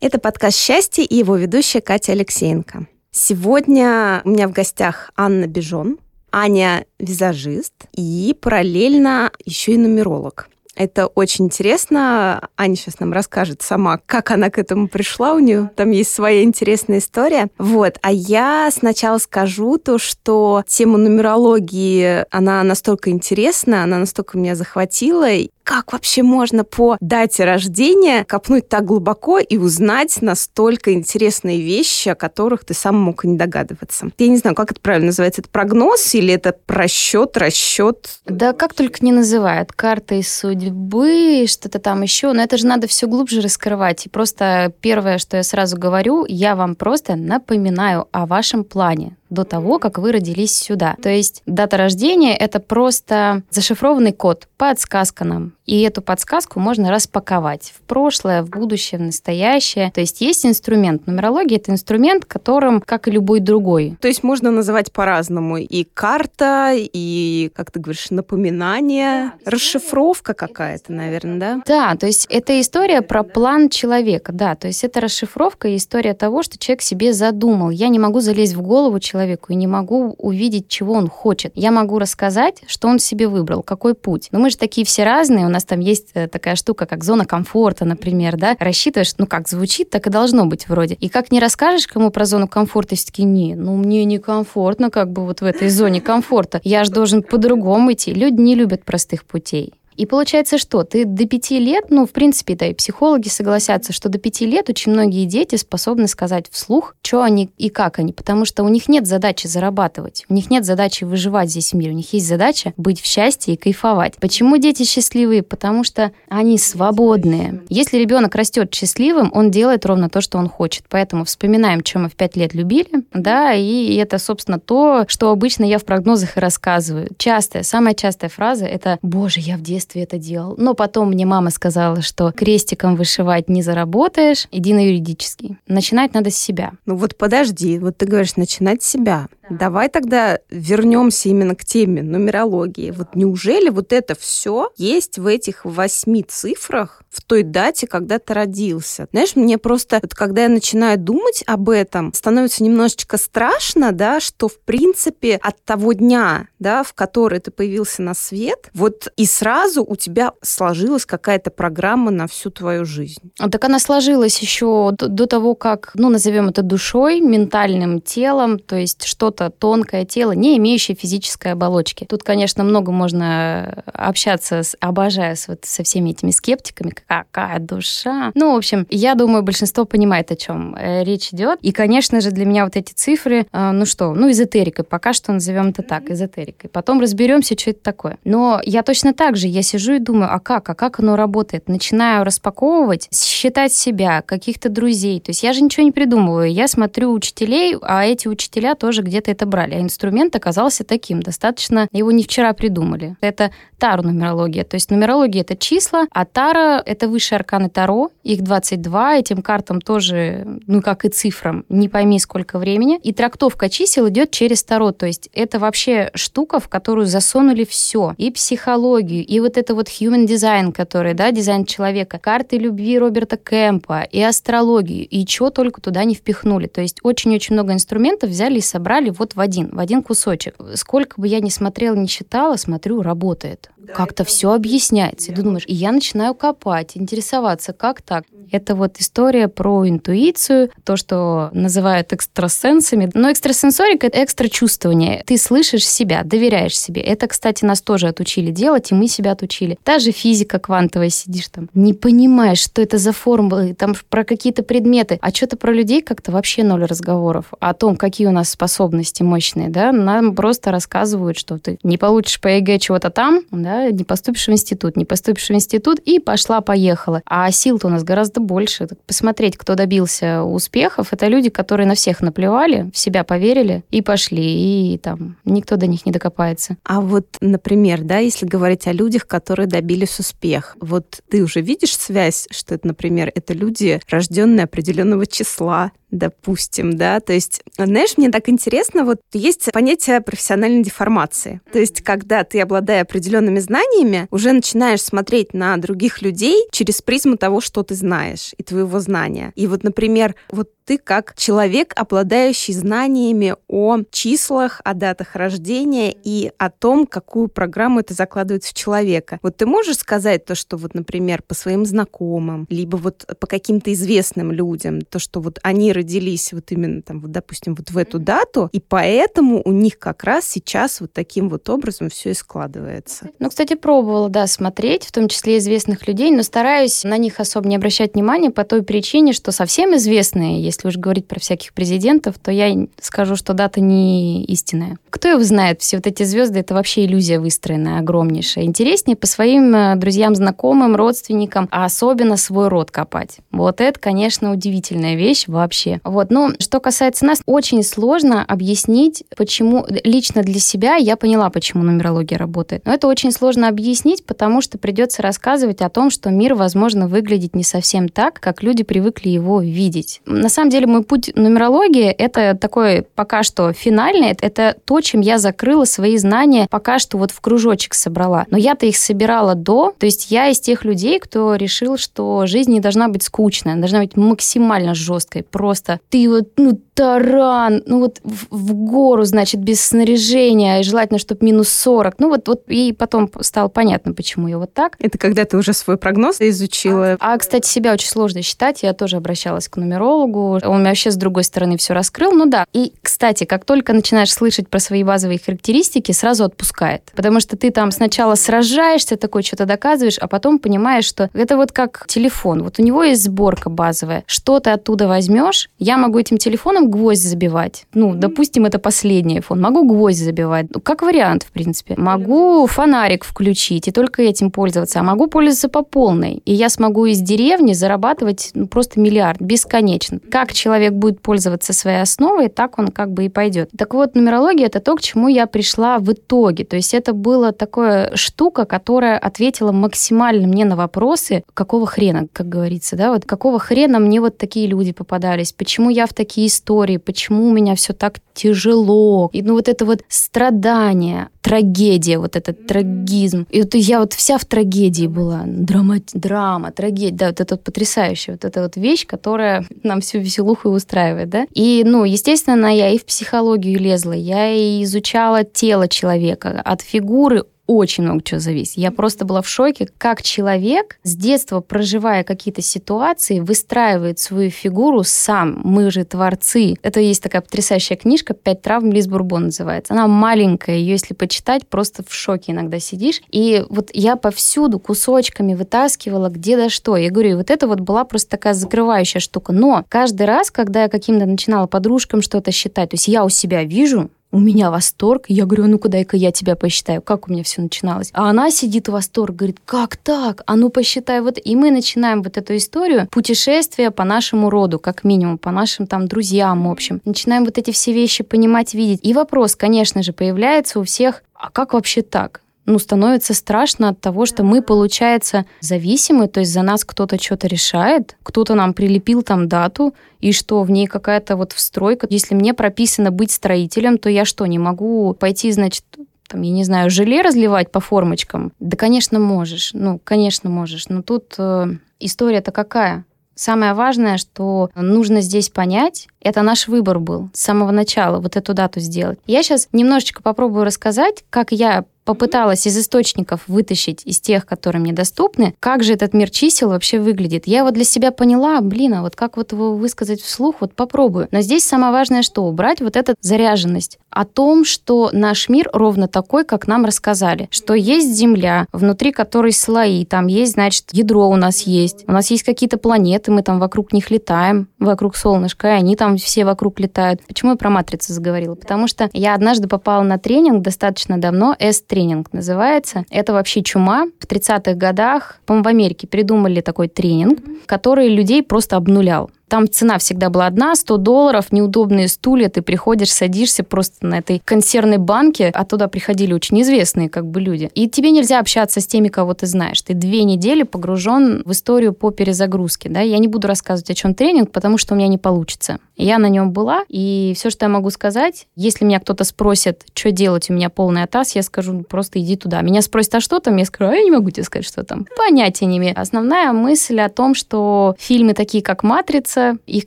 Это подкаст «Счастье» и его ведущая Катя Алексеенко. Сегодня у меня в гостях Анна Бежон. Аня – визажист и параллельно еще и нумеролог. Это очень интересно. Аня сейчас нам расскажет сама, как она к этому пришла. У нее там есть своя интересная история. Вот. А я сначала скажу то, что тема нумерологии, она настолько интересна, она настолько меня захватила как вообще можно по дате рождения копнуть так глубоко и узнать настолько интересные вещи, о которых ты сам мог и не догадываться? Я не знаю, как это правильно называется. Это прогноз или это просчет, расчет? Да как только не называют. Карта из судьбы, что-то там еще. Но это же надо все глубже раскрывать. И просто первое, что я сразу говорю, я вам просто напоминаю о вашем плане до того, как вы родились сюда. То есть дата рождения — это просто зашифрованный код, подсказка нам. И эту подсказку можно распаковать в прошлое, в будущее, в настоящее. То есть есть инструмент. Нумерология — это инструмент, которым, как и любой другой. То есть можно называть по-разному. И карта, и, как ты говоришь, напоминание, да, расшифровка какая-то, наверное, да? Да, то есть это история про план человека, да. То есть это расшифровка и история того, что человек себе задумал. Я не могу залезть в голову человеку и не могу увидеть, чего он хочет. Я могу рассказать, что он себе выбрал, какой путь. Но мы же такие все разные, у нас там есть э, такая штука, как зона комфорта, например, да, рассчитываешь, ну как звучит, так и должно быть вроде. И как не расскажешь кому про зону комфорта, все таки не, ну мне некомфортно как бы вот в этой зоне комфорта, я же должен по-другому идти. Люди не любят простых путей. И получается что? Ты до пяти лет, ну, в принципе, да, и психологи согласятся, что до пяти лет очень многие дети способны сказать вслух, что они и как они, потому что у них нет задачи зарабатывать, у них нет задачи выживать здесь в мире, у них есть задача быть в счастье и кайфовать. Почему дети счастливые? Потому что они свободные. Если ребенок растет счастливым, он делает ровно то, что он хочет. Поэтому вспоминаем, чем мы в пять лет любили, да, и это, собственно, то, что обычно я в прогнозах и рассказываю. Частая, самая частая фраза — это «Боже, я в детстве детстве это делал. Но потом мне мама сказала, что крестиком вышивать не заработаешь, иди на юридический. Начинать надо с себя. Ну вот подожди, вот ты говоришь, начинать с себя. Да. Давай тогда вернемся именно к теме нумерологии. Вот неужели вот это все есть в этих восьми цифрах в той дате, когда ты родился? Знаешь, мне просто, вот когда я начинаю думать об этом, становится немножечко страшно, да, что в принципе от того дня, да, в который ты появился на свет, вот и сразу у тебя сложилась какая-то программа на всю твою жизнь. А так она сложилась еще до, до того, как, ну, назовем это душой, ментальным телом, то есть что что-то тонкое тело, не имеющее физической оболочки. Тут, конечно, много можно общаться, с, обожая с, вот, со всеми этими скептиками, какая душа. Ну, в общем, я думаю, большинство понимает, о чем э, речь идет. И, конечно же, для меня вот эти цифры, э, ну что, ну, эзотерикой, пока что назовем это так, эзотерикой. Потом разберемся, что это такое. Но я точно так же, я сижу и думаю, а как, а как оно работает? Начинаю распаковывать, считать себя, каких-то друзей. То есть я же ничего не придумываю. Я смотрю учителей, а эти учителя тоже где-то где-то это брали. А инструмент оказался таким. Достаточно его не вчера придумали. Это тару-нумерология. То есть нумерология — это числа, а тара — это высшие арканы Таро. Их 22. Этим картам тоже, ну, как и цифрам, не пойми сколько времени. И трактовка чисел идет через Таро. То есть это вообще штука, в которую засунули все. И психологию, и вот это вот human design, который, да, дизайн человека, карты любви Роберта Кэмпа, и астрологию, и чего только туда не впихнули. То есть очень-очень много инструментов взяли и собрали вот в один, в один кусочек. Сколько бы я ни смотрела, ни читала, смотрю, работает. Да, Как-то все объясняется. И ты думаешь, и я начинаю копать, интересоваться, как так. Это вот история про интуицию, то, что называют экстрасенсами. Но экстрасенсорика — это экстрачувствование. Ты слышишь себя, доверяешь себе. Это, кстати, нас тоже отучили делать, и мы себя отучили. Та же физика квантовая, сидишь там, не понимаешь, что это за формулы, там про какие-то предметы, а что-то про людей как-то вообще ноль разговоров. О том, какие у нас способности мощные, да, нам просто рассказывают, что ты не получишь по ЕГЭ чего-то там, да, не поступишь в институт, не поступишь в институт, и пошла-поехала. А сил-то у нас гораздо больше. Посмотреть, кто добился успехов, это люди, которые на всех наплевали, в себя поверили и пошли, и там никто до них не докопается. А вот, например, да, если говорить о людях, которые добились успех, вот ты уже видишь связь, что это, например, это люди, рожденные определенного числа, допустим, да, то есть, знаешь, мне так интересно, вот есть понятие профессиональной деформации, то есть, когда ты, обладая определенными знаниями, уже начинаешь смотреть на других людей через призму того, что ты знаешь и твоего знания. И вот, например, вот ты как человек, обладающий знаниями о числах, о датах рождения и о том, какую программу это закладывает в человека. Вот ты можешь сказать то, что вот, например, по своим знакомым, либо вот по каким-то известным людям, то, что вот они родились вот именно там, вот, допустим, вот в эту дату, и поэтому у них как раз сейчас вот таким вот образом все и складывается. Ну, кстати, пробовала, да, смотреть, в том числе известных людей, но стараюсь на них особо не обращать внимания по той причине, что совсем известные, если уж говорить про всяких президентов, то я скажу, что дата не истинная. Кто его знает, все вот эти звезды, это вообще иллюзия выстроенная, огромнейшая. Интереснее по своим э, друзьям, знакомым, родственникам, а особенно свой род копать. Вот это, конечно, удивительная вещь вообще вообще. Вот. Но что касается нас, очень сложно объяснить, почему лично для себя я поняла, почему нумерология работает. Но это очень сложно объяснить, потому что придется рассказывать о том, что мир, возможно, выглядит не совсем так, как люди привыкли его видеть. На самом деле мой путь нумерологии — это такой пока что финальный, это то, чем я закрыла свои знания, пока что вот в кружочек собрала. Но я-то их собирала до, то есть я из тех людей, кто решил, что жизнь не должна быть скучной, она должна быть максимально жесткой, просто просто. Ты вот, ну, таран, ну вот в, в гору, значит, без снаряжения, и желательно, чтобы минус 40. Ну вот, вот и потом стало понятно, почему я вот так. Это когда ты уже свой прогноз изучила? А, а кстати, себя очень сложно считать. Я тоже обращалась к нумерологу. Он мне вообще с другой стороны все раскрыл. Ну да. И, кстати, как только начинаешь слышать про свои базовые характеристики, сразу отпускает. Потому что ты там сначала сражаешься, такой что-то доказываешь, а потом понимаешь, что это вот как телефон. Вот у него есть сборка базовая. Что ты оттуда возьмешь, я могу этим телефоном гвоздь забивать. Ну, допустим, это последний iPhone. Могу гвоздь забивать. Ну, как вариант, в принципе. Могу фонарик включить и только этим пользоваться. А могу пользоваться по полной. И я смогу из деревни зарабатывать ну, просто миллиард, бесконечно. Как человек будет пользоваться своей основой, так он как бы и пойдет. Так вот, нумерология — это то, к чему я пришла в итоге. То есть это была такая штука, которая ответила максимально мне на вопросы, какого хрена, как говорится, да, вот какого хрена мне вот такие люди попадались, почему я в такие истории, почему у меня все так тяжело. И ну вот это вот страдание, трагедия, вот этот трагизм. И вот я вот вся в трагедии была. Драма, драма трагедия. Да, вот это вот потрясающая вот эта вот вещь, которая нам всю веселуху устраивает, да. И, ну, естественно, я и в психологию лезла, я и изучала тело человека от фигуры очень много чего зависит. Я просто была в шоке, как человек, с детства проживая какие-то ситуации, выстраивает свою фигуру сам. Мы же творцы. Это есть такая потрясающая книжка «Пять травм» Лиз Бурбон называется. Она маленькая, ее если почитать, просто в шоке иногда сидишь. И вот я повсюду кусочками вытаскивала где да что. Я говорю, вот это вот была просто такая закрывающая штука. Но каждый раз, когда я каким-то начинала подружкам что-то считать, то есть я у себя вижу, у меня восторг. Я говорю, «А ну дай-ка я тебя посчитаю, как у меня все начиналось. А она сидит в восторг, говорит, как так? А ну посчитай вот. И мы начинаем вот эту историю путешествия по нашему роду, как минимум, по нашим там друзьям, в общем. Начинаем вот эти все вещи понимать, видеть. И вопрос, конечно же, появляется у всех, а как вообще так? Ну, становится страшно от того, что мы, получается, зависимы, то есть за нас кто-то что-то решает, кто-то нам прилепил там дату, и что в ней какая-то вот встройка. Если мне прописано быть строителем, то я что, не могу пойти, значит, там, я не знаю, желе разливать по формочкам? Да, конечно, можешь. Ну, конечно, можешь. Но тут э, история-то какая? Самое важное, что нужно здесь понять, Это наш выбор был с самого начала, вот эту дату сделать. Я сейчас немножечко попробую рассказать, как я попыталась из источников вытащить, из тех, которые мне доступны, как же этот мир чисел вообще выглядит. Я вот для себя поняла, блин, а вот как вот его высказать вслух, вот попробую. Но здесь самое важное, что убрать вот эту заряженность о том, что наш мир ровно такой, как нам рассказали, что есть Земля, внутри которой слои, там есть, значит, ядро у нас есть, у нас есть какие-то планеты, мы там вокруг них летаем, вокруг солнышка, и они там все вокруг летают. Почему я про матрицу заговорила? Потому что я однажды попала на тренинг достаточно давно, S тренинг называется. Это вообще чума. В 30-х годах, по-моему, в Америке придумали такой тренинг, который людей просто обнулял. Там цена всегда была одна, 100 долларов, неудобные стулья, ты приходишь, садишься просто на этой консервной банке, а туда приходили очень известные как бы люди. И тебе нельзя общаться с теми, кого ты знаешь. Ты две недели погружен в историю по перезагрузке. Да? Я не буду рассказывать, о чем тренинг, потому что у меня не получится. Я на нем была, и все, что я могу сказать, если меня кто-то спросит, что делать, у меня полный атас, я скажу, «Ну, просто иди туда. Меня спросят, а что там? Я скажу, а я не могу тебе сказать, что там. Понятия не имею. Основная мысль о том, что фильмы такие, как «Матрица». Их,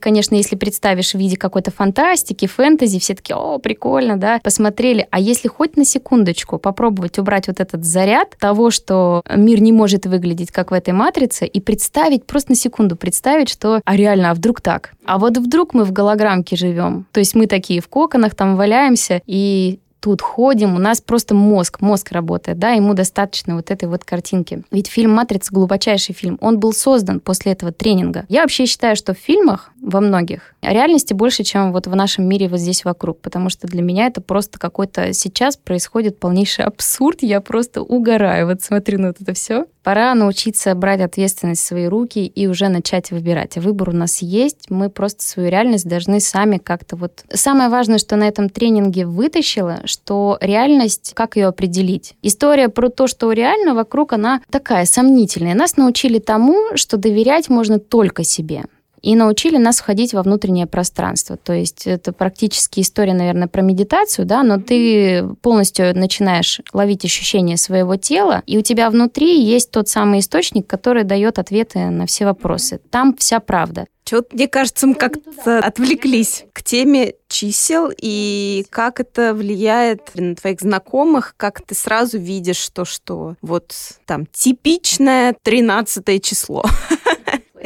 конечно, если представишь в виде какой-то фантастики, фэнтези, все таки о, прикольно, да, посмотрели. А если хоть на секундочку попробовать убрать вот этот заряд того, что мир не может выглядеть, как в этой матрице, и представить, просто на секунду представить, что, а реально, а вдруг так? А вот вдруг мы в голограммке живем. То есть мы такие в коконах там валяемся, и тут ходим, у нас просто мозг, мозг работает, да, ему достаточно вот этой вот картинки. Ведь фильм «Матрица» глубочайший фильм, он был создан после этого тренинга. Я вообще считаю, что в фильмах, во многих, реальности больше, чем вот в нашем мире вот здесь вокруг, потому что для меня это просто какой-то сейчас происходит полнейший абсурд, я просто угораю, вот смотрю на вот это все. Пора научиться брать ответственность в свои руки и уже начать выбирать. Выбор у нас есть, мы просто свою реальность должны сами как-то вот... Самое важное, что на этом тренинге вытащила, что реальность, как ее определить? История про то, что реально вокруг, она такая сомнительная. Нас научили тому, что доверять можно только себе и научили нас входить во внутреннее пространство. То есть это практически история, наверное, про медитацию, да, но ты полностью начинаешь ловить ощущения своего тела, и у тебя внутри есть тот самый источник, который дает ответы на все вопросы. Там вся правда. Чего-то, мне кажется, мы как-то отвлеклись к теме чисел и как это влияет на твоих знакомых, как ты сразу видишь то, что вот там типичное тринадцатое число.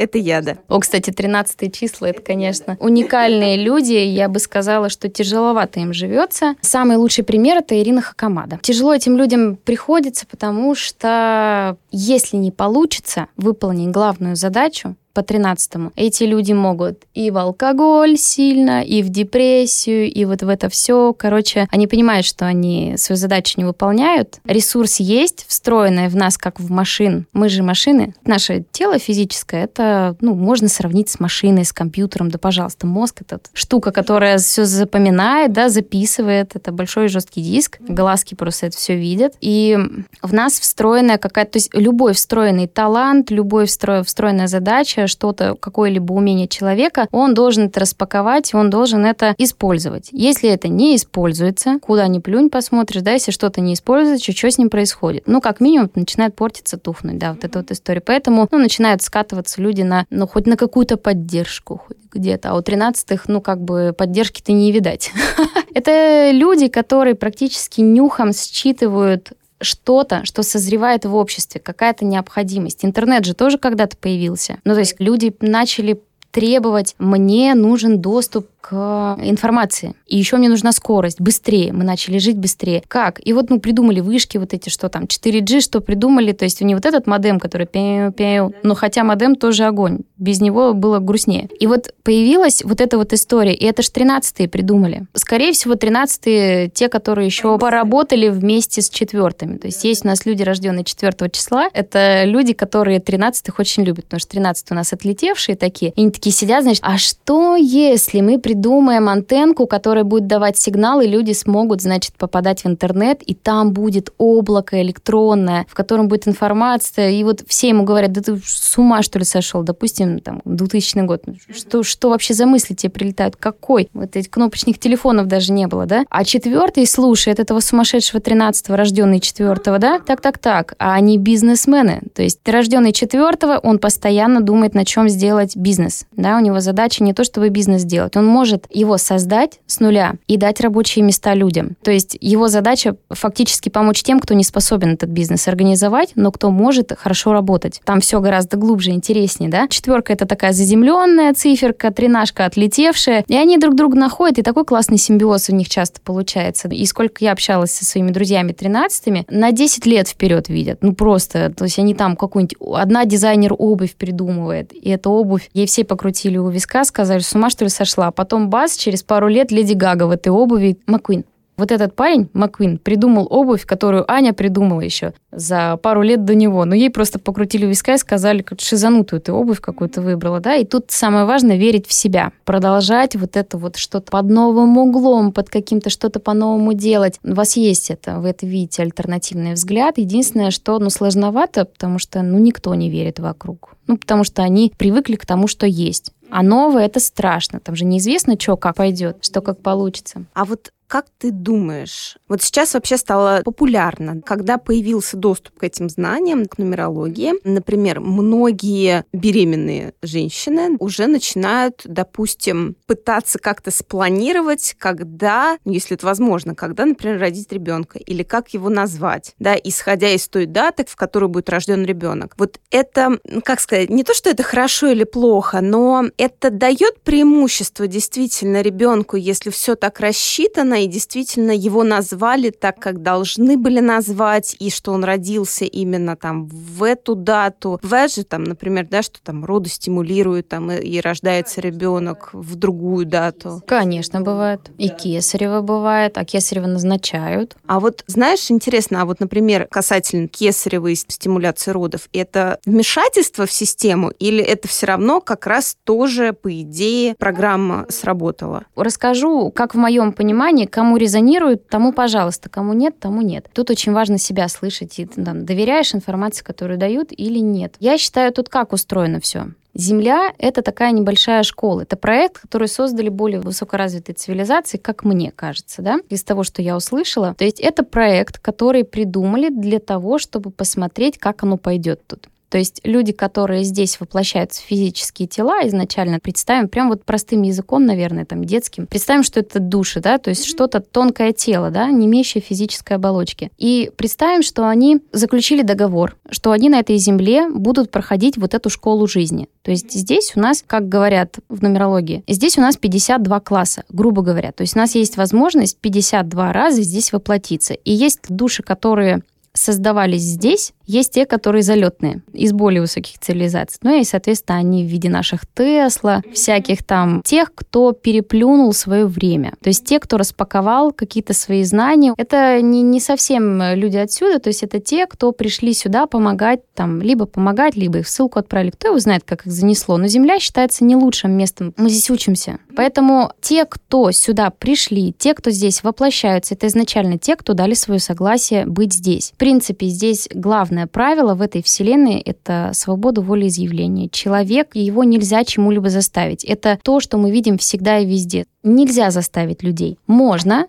Это я, да. О, кстати, 13 числа, это, конечно, уникальные люди. Я бы сказала, что тяжеловато им живется. Самый лучший пример — это Ирина Хакамада. Тяжело этим людям приходится, потому что если не получится выполнить главную задачу, по 13 эти люди могут и в алкоголь сильно, и в депрессию, и вот в это все. Короче, они понимают, что они свою задачу не выполняют. Ресурс есть, встроенный в нас, как в машин. Мы же машины. Наше тело физическое, это, ну, можно сравнить с машиной, с компьютером. Да, пожалуйста, мозг — это штука, которая все запоминает, да, записывает. Это большой жесткий диск. Глазки просто это все видят. И в нас встроенная какая-то... То есть любой встроенный талант, любой встроенная задача наличие что-то, какое-либо умение человека, он должен это распаковать, он должен это использовать. Если это не используется, куда ни плюнь посмотришь, да, если что-то не используется, что с ним происходит? Ну, как минимум, начинает портиться, тухнуть, да, вот эта вот история. Поэтому, ну, начинают скатываться люди на, ну, хоть на какую-то поддержку, хоть где-то, а у тринадцатых, ну, как бы поддержки-то не видать. Это люди, которые практически нюхом считывают что-то, что созревает в обществе, какая-то необходимость. Интернет же тоже когда-то появился. Ну, то есть люди начали требовать, мне нужен доступ к информации. И еще мне нужна скорость, быстрее. Мы начали жить быстрее. Как? И вот, ну, придумали вышки вот эти, что там, 4G, что придумали. То есть не вот этот модем, который пяу, но хотя модем тоже огонь. Без него было грустнее. И вот появилась вот эта вот история. И это ж 13-е придумали. Скорее всего, 13-е те, которые еще поработали вместе с четвертыми. То есть есть у нас люди, рожденные 4 числа. Это люди, которые 13-х очень любят, потому что 13 у нас отлетевшие такие. И они такие сидят, значит, а что если мы придумаем антенку, которая будет давать сигнал, и люди смогут, значит, попадать в интернет, и там будет облако электронное, в котором будет информация, и вот все ему говорят, да ты с ума, что ли, сошел, допустим, там, 2000 год, что, что вообще за мысли тебе прилетают, какой? Вот этих кнопочных телефонов даже не было, да? А четвертый слушает этого сумасшедшего 13-го, рожденный четвертого, да? Так-так-так, а они бизнесмены, то есть рожденный четвертого, он постоянно думает, на чем сделать бизнес, да, у него задача не то, чтобы бизнес делать, он может может его создать с нуля и дать рабочие места людям. То есть его задача фактически помочь тем, кто не способен этот бизнес организовать, но кто может хорошо работать. Там все гораздо глубже, интереснее, да? Четверка — это такая заземленная циферка, тринашка отлетевшая, и они друг друга находят, и такой классный симбиоз у них часто получается. И сколько я общалась со своими друзьями тринадцатыми, на 10 лет вперед видят. Ну просто, то есть они там какую-нибудь... Одна дизайнер обувь придумывает, и эта обувь, ей все покрутили у виска, сказали, с ума что ли сошла. А потом бас, через пару лет Леди Гага в этой обуви. Маквин, вот этот парень, Маквин, придумал обувь, которую Аня придумала еще за пару лет до него. Но ей просто покрутили виска и сказали, как шизанутую ты обувь какую-то выбрала, да. И тут самое важное верить в себя, продолжать вот это вот что-то под новым углом, под каким-то что-то по-новому делать. У вас есть это, вы это видите, альтернативный взгляд. Единственное, что, ну, сложновато, потому что, ну, никто не верит вокруг. Ну, потому что они привыкли к тому, что есть. А новое это страшно. Там же неизвестно, что как пойдет, что как получится. А вот как ты думаешь, вот сейчас вообще стало популярно, когда появился доступ к этим знаниям, к нумерологии, например, многие беременные женщины уже начинают, допустим, пытаться как-то спланировать, когда, ну, если это возможно, когда, например, родить ребенка или как его назвать, да, исходя из той даты, в которую будет рожден ребенок. Вот это, как сказать, не то, что это хорошо или плохо, но это дает преимущество действительно ребенку, если все так рассчитано и действительно его назвали так, как должны были назвать, и что он родился именно там в эту дату. Бывает же там, например, да, что там роды стимулируют там и, и рождается ребенок в другую дату. Конечно, бывает. И кесарево бывает, а кесарево назначают. А вот знаешь, интересно, а вот, например, касательно кесаревой стимуляции родов, это вмешательство в систему или это все равно как раз тоже, по идее, программа сработала? Расскажу, как в моем понимании, Кому резонирует, тому пожалуйста, кому нет, тому нет. Тут очень важно себя слышать и там, доверяешь информации, которую дают или нет. Я считаю, тут как устроено все. Земля — это такая небольшая школа. Это проект, который создали более высокоразвитые цивилизации, как мне кажется, да, из того, что я услышала. То есть это проект, который придумали для того, чтобы посмотреть, как оно пойдет тут. То есть люди, которые здесь воплощаются в физические тела, изначально представим, прям вот простым языком, наверное, там детским, представим, что это души, да, то есть mm-hmm. что-то тонкое тело, да, не имеющее физической оболочки. И представим, что они заключили договор, что они на этой земле будут проходить вот эту школу жизни. То есть здесь у нас, как говорят в нумерологии, здесь у нас 52 класса, грубо говоря. То есть у нас есть возможность 52 раза здесь воплотиться. И есть души, которые создавались здесь, есть те, которые залетные, из более высоких цивилизаций. Ну и, соответственно, они в виде наших Тесла, всяких там тех, кто переплюнул свое время. То есть те, кто распаковал какие-то свои знания. Это не, не совсем люди отсюда, то есть это те, кто пришли сюда помогать, там, либо помогать, либо их в ссылку отправили. Кто его знает, как их занесло. Но Земля считается не лучшим местом. Мы здесь учимся. Поэтому те, кто сюда пришли, те, кто здесь воплощаются, это изначально те, кто дали свое согласие быть здесь принципе, здесь главное правило в этой вселенной — это свобода волеизъявления. Человек, его нельзя чему-либо заставить. Это то, что мы видим всегда и везде. Нельзя заставить людей. Можно,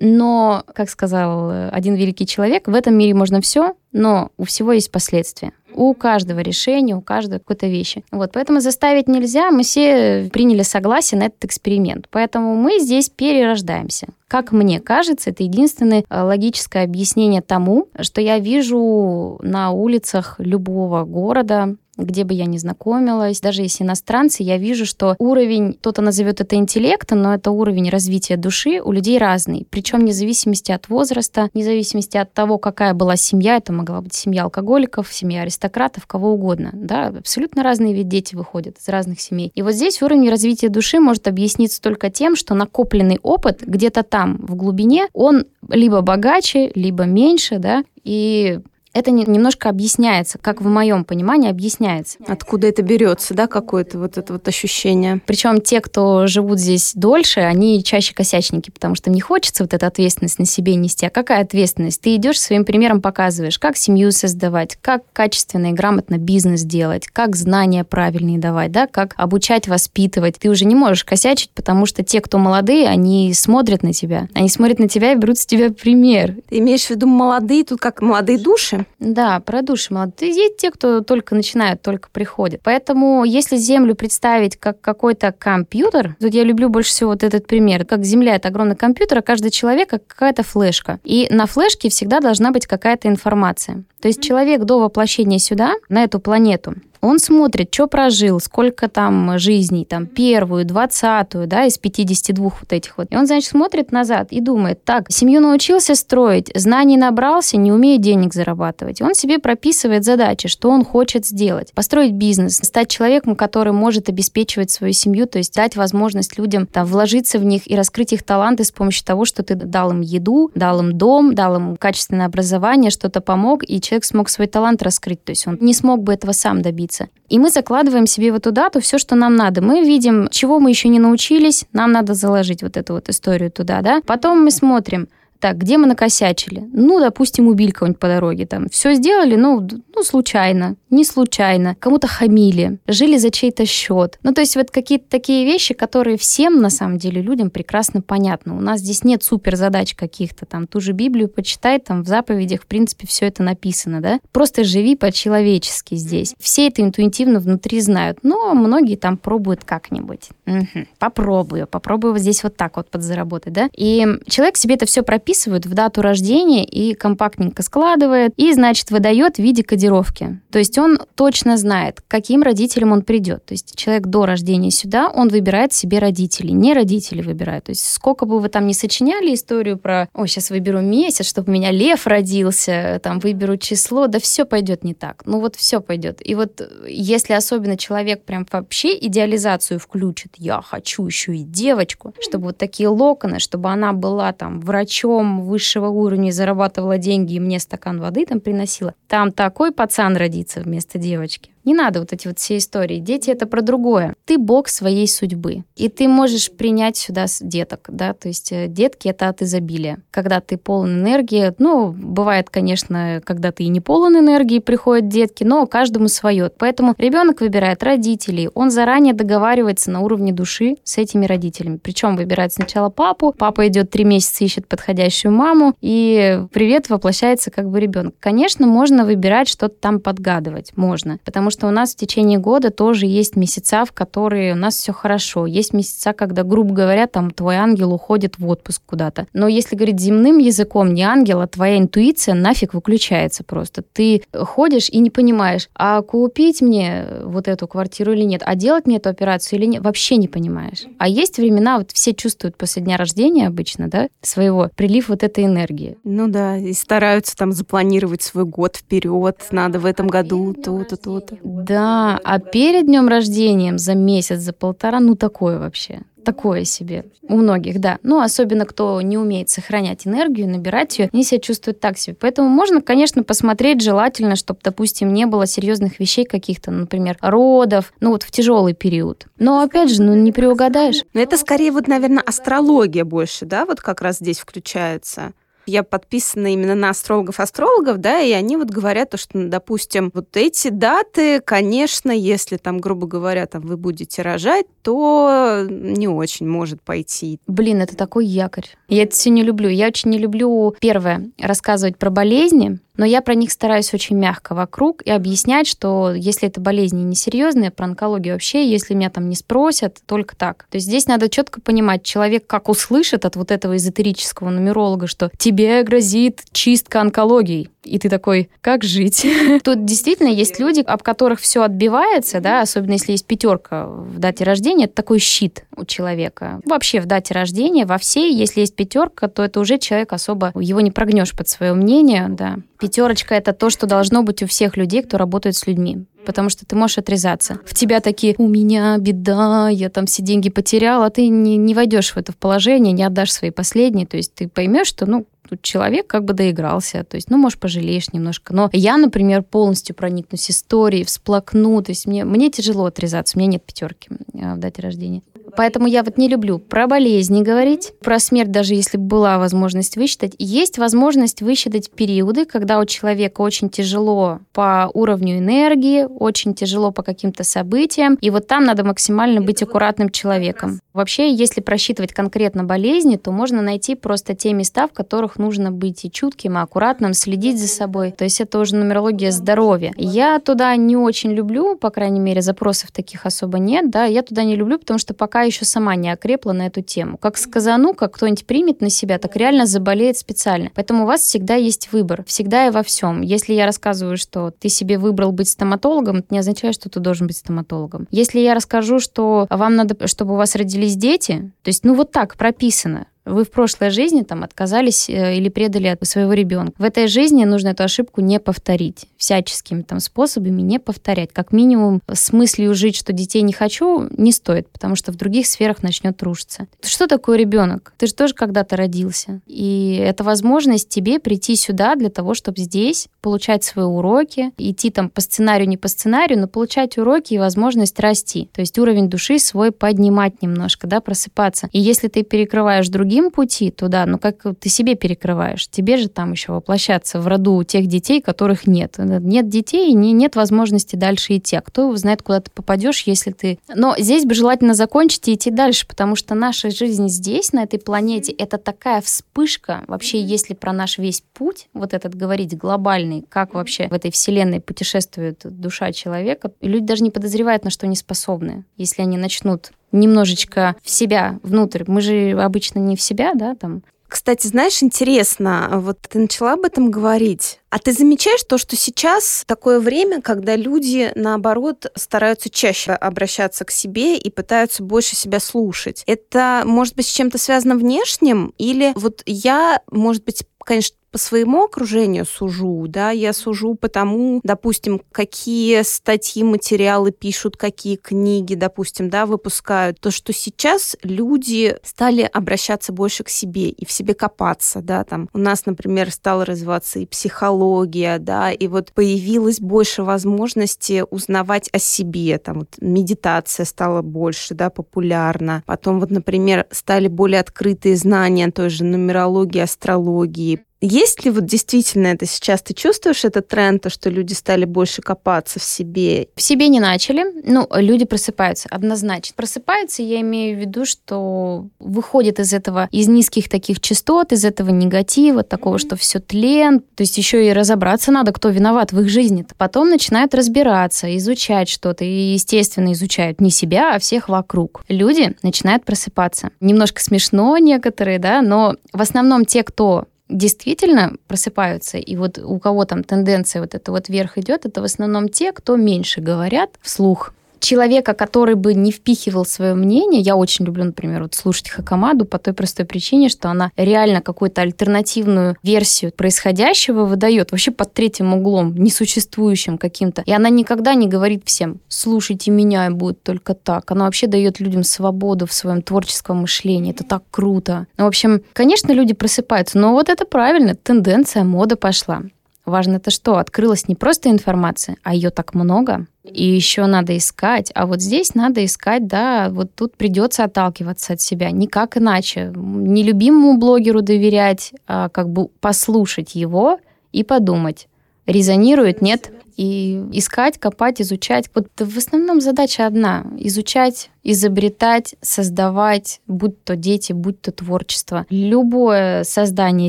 но, как сказал один великий человек, в этом мире можно все, но у всего есть последствия. У каждого решения, у каждой какой-то вещи. Вот, поэтому заставить нельзя. Мы все приняли согласие на этот эксперимент. Поэтому мы здесь перерождаемся. Как мне кажется, это единственное э, логическое объяснение тому, что я вижу на улицах любого города, где бы я ни знакомилась, даже если иностранцы, я вижу, что уровень, кто-то назовет это интеллектом, но это уровень развития души у людей разный. Причем вне зависимости от возраста, вне зависимости от того, какая была семья, это могла быть семья алкоголиков, семья аристократов, кого угодно. Да, абсолютно разные ведь дети выходят из разных семей. И вот здесь уровень развития души может объясниться только тем, что накопленный опыт где-то там, в глубине, он либо богаче, либо меньше, да, и это немножко объясняется, как в моем понимании объясняется. Откуда это берется, да, какое-то вот это вот ощущение? Причем те, кто живут здесь дольше, они чаще косячники, потому что не хочется вот эту ответственность на себе нести. А какая ответственность? Ты идешь своим примером показываешь, как семью создавать, как качественно и грамотно бизнес делать, как знания правильные давать, да, как обучать, воспитывать. Ты уже не можешь косячить, потому что те, кто молодые, они смотрят на тебя. Они смотрят на тебя и берут с тебя пример. Ты имеешь в виду молодые, тут как молодые души? Да, про души молодые. Есть те, кто только начинают, только приходят. Поэтому, если Землю представить как какой-то компьютер, тут я люблю больше всего вот этот пример, как Земля — это огромный компьютер, а каждый человек — как какая-то флешка. И на флешке всегда должна быть какая-то информация. То есть человек до воплощения сюда, на эту планету, он смотрит, что прожил, сколько там жизней, там первую, двадцатую, да, из 52 вот этих вот. И он, значит, смотрит назад и думает, так, семью научился строить, знаний набрался, не умеет денег зарабатывать. И он себе прописывает задачи, что он хочет сделать. Построить бизнес, стать человеком, который может обеспечивать свою семью, то есть дать возможность людям там вложиться в них и раскрыть их таланты с помощью того, что ты дал им еду, дал им дом, дал им качественное образование, что-то помог, и человек смог свой талант раскрыть. То есть он не смог бы этого сам добиться. И мы закладываем себе в эту дату все, что нам надо. Мы видим, чего мы еще не научились, нам надо заложить вот эту вот историю туда, да. Потом мы смотрим, так, где мы накосячили? Ну, допустим, убили кого-нибудь по дороге. Там все сделали, ну, ну, случайно, не случайно. Кому-то хамили, жили за чей-то счет. Ну, то есть вот какие-то такие вещи, которые всем, на самом деле, людям прекрасно понятны. У нас здесь нет супер задач каких-то. Там ту же Библию почитай, там в заповедях, в принципе, все это написано, да? Просто живи по-человечески здесь. Все это интуитивно внутри знают, но многие там пробуют как-нибудь. Угу. Попробую, попробую вот здесь вот так вот подзаработать, да? И человек себе это все прописывает записывают в дату рождения и компактненько складывает, и, значит, выдает в виде кодировки. То есть он точно знает, к каким родителям он придет. То есть человек до рождения сюда, он выбирает себе родителей, не родители выбирают. То есть сколько бы вы там не сочиняли историю про, ой, сейчас выберу месяц, чтобы у меня лев родился, там выберу число, да все пойдет не так. Ну вот все пойдет. И вот если особенно человек прям вообще идеализацию включит, я хочу еще и девочку, чтобы вот такие локоны, чтобы она была там врачом, игроком высшего уровня зарабатывала деньги и мне стакан воды там приносила, там такой пацан родится вместо девочки. Не надо вот эти вот все истории. Дети — это про другое. Ты бог своей судьбы. И ты можешь принять сюда деток, да, то есть э, детки — это от изобилия. Когда ты полон энергии, ну, бывает, конечно, когда ты и не полон энергии, приходят детки, но каждому свое. Поэтому ребенок выбирает родителей, он заранее договаривается на уровне души с этими родителями. Причем выбирает сначала папу, папа идет три месяца, ищет подходящую маму, и привет воплощается как бы ребенок. Конечно, можно выбирать что-то там подгадывать, можно, потому что что у нас в течение года тоже есть месяца, в которые у нас все хорошо. Есть месяца, когда, грубо говоря, там твой ангел уходит в отпуск куда-то. Но если говорить земным языком, не ангел, а твоя интуиция нафиг выключается просто. Ты ходишь и не понимаешь, а купить мне вот эту квартиру или нет, а делать мне эту операцию или нет, вообще не понимаешь. А есть времена, вот все чувствуют после дня рождения обычно, да, своего, прилив вот этой энергии. Ну да, и стараются там запланировать свой год вперед, надо в этом году то-то, то-то. Да, а перед днем рождения за месяц, за полтора, ну такое вообще. Такое себе. У многих, да. Ну, особенно кто не умеет сохранять энергию, набирать ее, они себя чувствуют так себе. Поэтому можно, конечно, посмотреть желательно, чтобы, допустим, не было серьезных вещей каких-то, например, родов, ну вот в тяжелый период. Но опять же, ну не приугадаешь. Но это скорее вот, наверное, астрология больше, да, вот как раз здесь включается я подписана именно на астрологов-астрологов, да, и они вот говорят, то, что, ну, допустим, вот эти даты, конечно, если там, грубо говоря, там вы будете рожать, то не очень может пойти. Блин, это такой якорь. Я это все не люблю. Я очень не люблю, первое, рассказывать про болезни, но я про них стараюсь очень мягко вокруг и объяснять, что если это болезни несерьезные, про онкологию вообще, если меня там не спросят, только так. То есть здесь надо четко понимать, человек как услышит от вот этого эзотерического нумеролога, что тебе грозит чистка онкологии, и ты такой, как жить? Тут действительно есть люди, об которых все отбивается, да, особенно если есть пятерка в дате рождения, это такой щит у человека. Вообще в дате рождения, во всей, если есть пятерка, то это уже человек особо, его не прогнешь под свое мнение, да. Пятерочка это то, что должно быть у всех людей, кто работает с людьми потому что ты можешь отрезаться. В тебя такие, у меня беда, я там все деньги потеряла, а ты не, не войдешь в это положение, не отдашь свои последние, то есть ты поймешь, что, ну, тут человек как бы доигрался, то есть, ну, может, пожалеешь немножко. Но я, например, полностью проникнусь историей, всплакну, то есть мне, мне тяжело отрезаться, у меня нет пятерки э, в дате рождения. Поэтому я вот не люблю про болезни говорить, про смерть, даже если бы была возможность высчитать. Есть возможность высчитать периоды, когда у человека очень тяжело по уровню энергии, очень тяжело по каким-то событиям, и вот там надо максимально быть аккуратным человеком. Вообще, если просчитывать конкретно болезни, то можно найти просто те места, в которых нужно быть и чутким, и аккуратным, следить за собой. То есть это уже нумерология здоровья. Я туда не очень люблю, по крайней мере, запросов таких особо нет, да, я туда не люблю, потому что пока еще сама не окрепла на эту тему. Как сказану, как кто-нибудь примет на себя, так реально заболеет специально. Поэтому у вас всегда есть выбор, всегда и во всем. Если я рассказываю, что ты себе выбрал быть стоматологом, это не означает, что ты должен быть стоматологом. Если я расскажу, что вам надо, чтобы у вас родились дети, то есть, ну вот так прописано, вы в прошлой жизни там отказались э, или предали своего ребенка. В этой жизни нужно эту ошибку не повторить. Всяческими там способами не повторять. Как минимум с мыслью жить, что детей не хочу, не стоит, потому что в других сферах начнет рушиться. Что такое ребенок? Ты же тоже когда-то родился. И это возможность тебе прийти сюда для того, чтобы здесь получать свои уроки, идти там по сценарию, не по сценарию, но получать уроки и возможность расти. То есть уровень души свой поднимать немножко, да, просыпаться. И если ты перекрываешь другие другим пути туда, ну как ты себе перекрываешь? Тебе же там еще воплощаться в роду тех детей, которых нет. Нет детей, не, нет возможности дальше идти. А кто знает, куда ты попадешь, если ты... Но здесь бы желательно закончить и идти дальше, потому что наша жизнь здесь, на этой планете, это такая вспышка. Вообще, если про наш весь путь, вот этот говорить глобальный, как вообще в этой вселенной путешествует душа человека, люди даже не подозревают, на что они способны, если они начнут немножечко в себя внутрь. Мы же обычно не в себя, да, там. Кстати, знаешь, интересно, вот ты начала об этом говорить. А ты замечаешь то, что сейчас такое время, когда люди, наоборот, стараются чаще обращаться к себе и пытаются больше себя слушать? Это, может быть, с чем-то связано внешним? Или вот я, может быть, конечно, по своему окружению сужу, да, я сужу по тому, допустим, какие статьи, материалы пишут, какие книги, допустим, да, выпускают. То, что сейчас люди стали обращаться больше к себе и в себе копаться, да, там у нас, например, стала развиваться и психология, да, и вот появилось больше возможности узнавать о себе, там вот медитация стала больше, да, популярна. Потом вот, например, стали более открытые знания той же нумерологии, астрологии, есть ли вот действительно это сейчас? Ты чувствуешь этот тренд, то, что люди стали больше копаться в себе? В себе не начали. Ну, люди просыпаются, однозначно. Просыпаются, я имею в виду, что выходит из этого, из низких таких частот, из этого негатива, такого, mm-hmm. что все тлен. То есть еще и разобраться надо, кто виноват в их жизни. -то. Потом начинают разбираться, изучать что-то. И, естественно, изучают не себя, а всех вокруг. Люди начинают просыпаться. Немножко смешно некоторые, да, но в основном те, кто действительно просыпаются, и вот у кого там тенденция вот это вот вверх идет, это в основном те, кто меньше говорят вслух, человека, который бы не впихивал свое мнение, я очень люблю, например, вот слушать Хакамаду по той простой причине, что она реально какую-то альтернативную версию происходящего выдает вообще под третьим углом, несуществующим каким-то. И она никогда не говорит всем, слушайте меня, и будет только так. Она вообще дает людям свободу в своем творческом мышлении. Это так круто. Ну, в общем, конечно, люди просыпаются, но вот это правильно, тенденция, мода пошла. Важно это что? Открылась не просто информация, а ее так много. И еще надо искать. А вот здесь надо искать, да, вот тут придется отталкиваться от себя. Никак иначе. Не любимому блогеру доверять, а как бы послушать его и подумать, резонирует, нет, и искать, копать, изучать. Вот в основном задача одна — изучать, изобретать, создавать, будь то дети, будь то творчество. Любое создание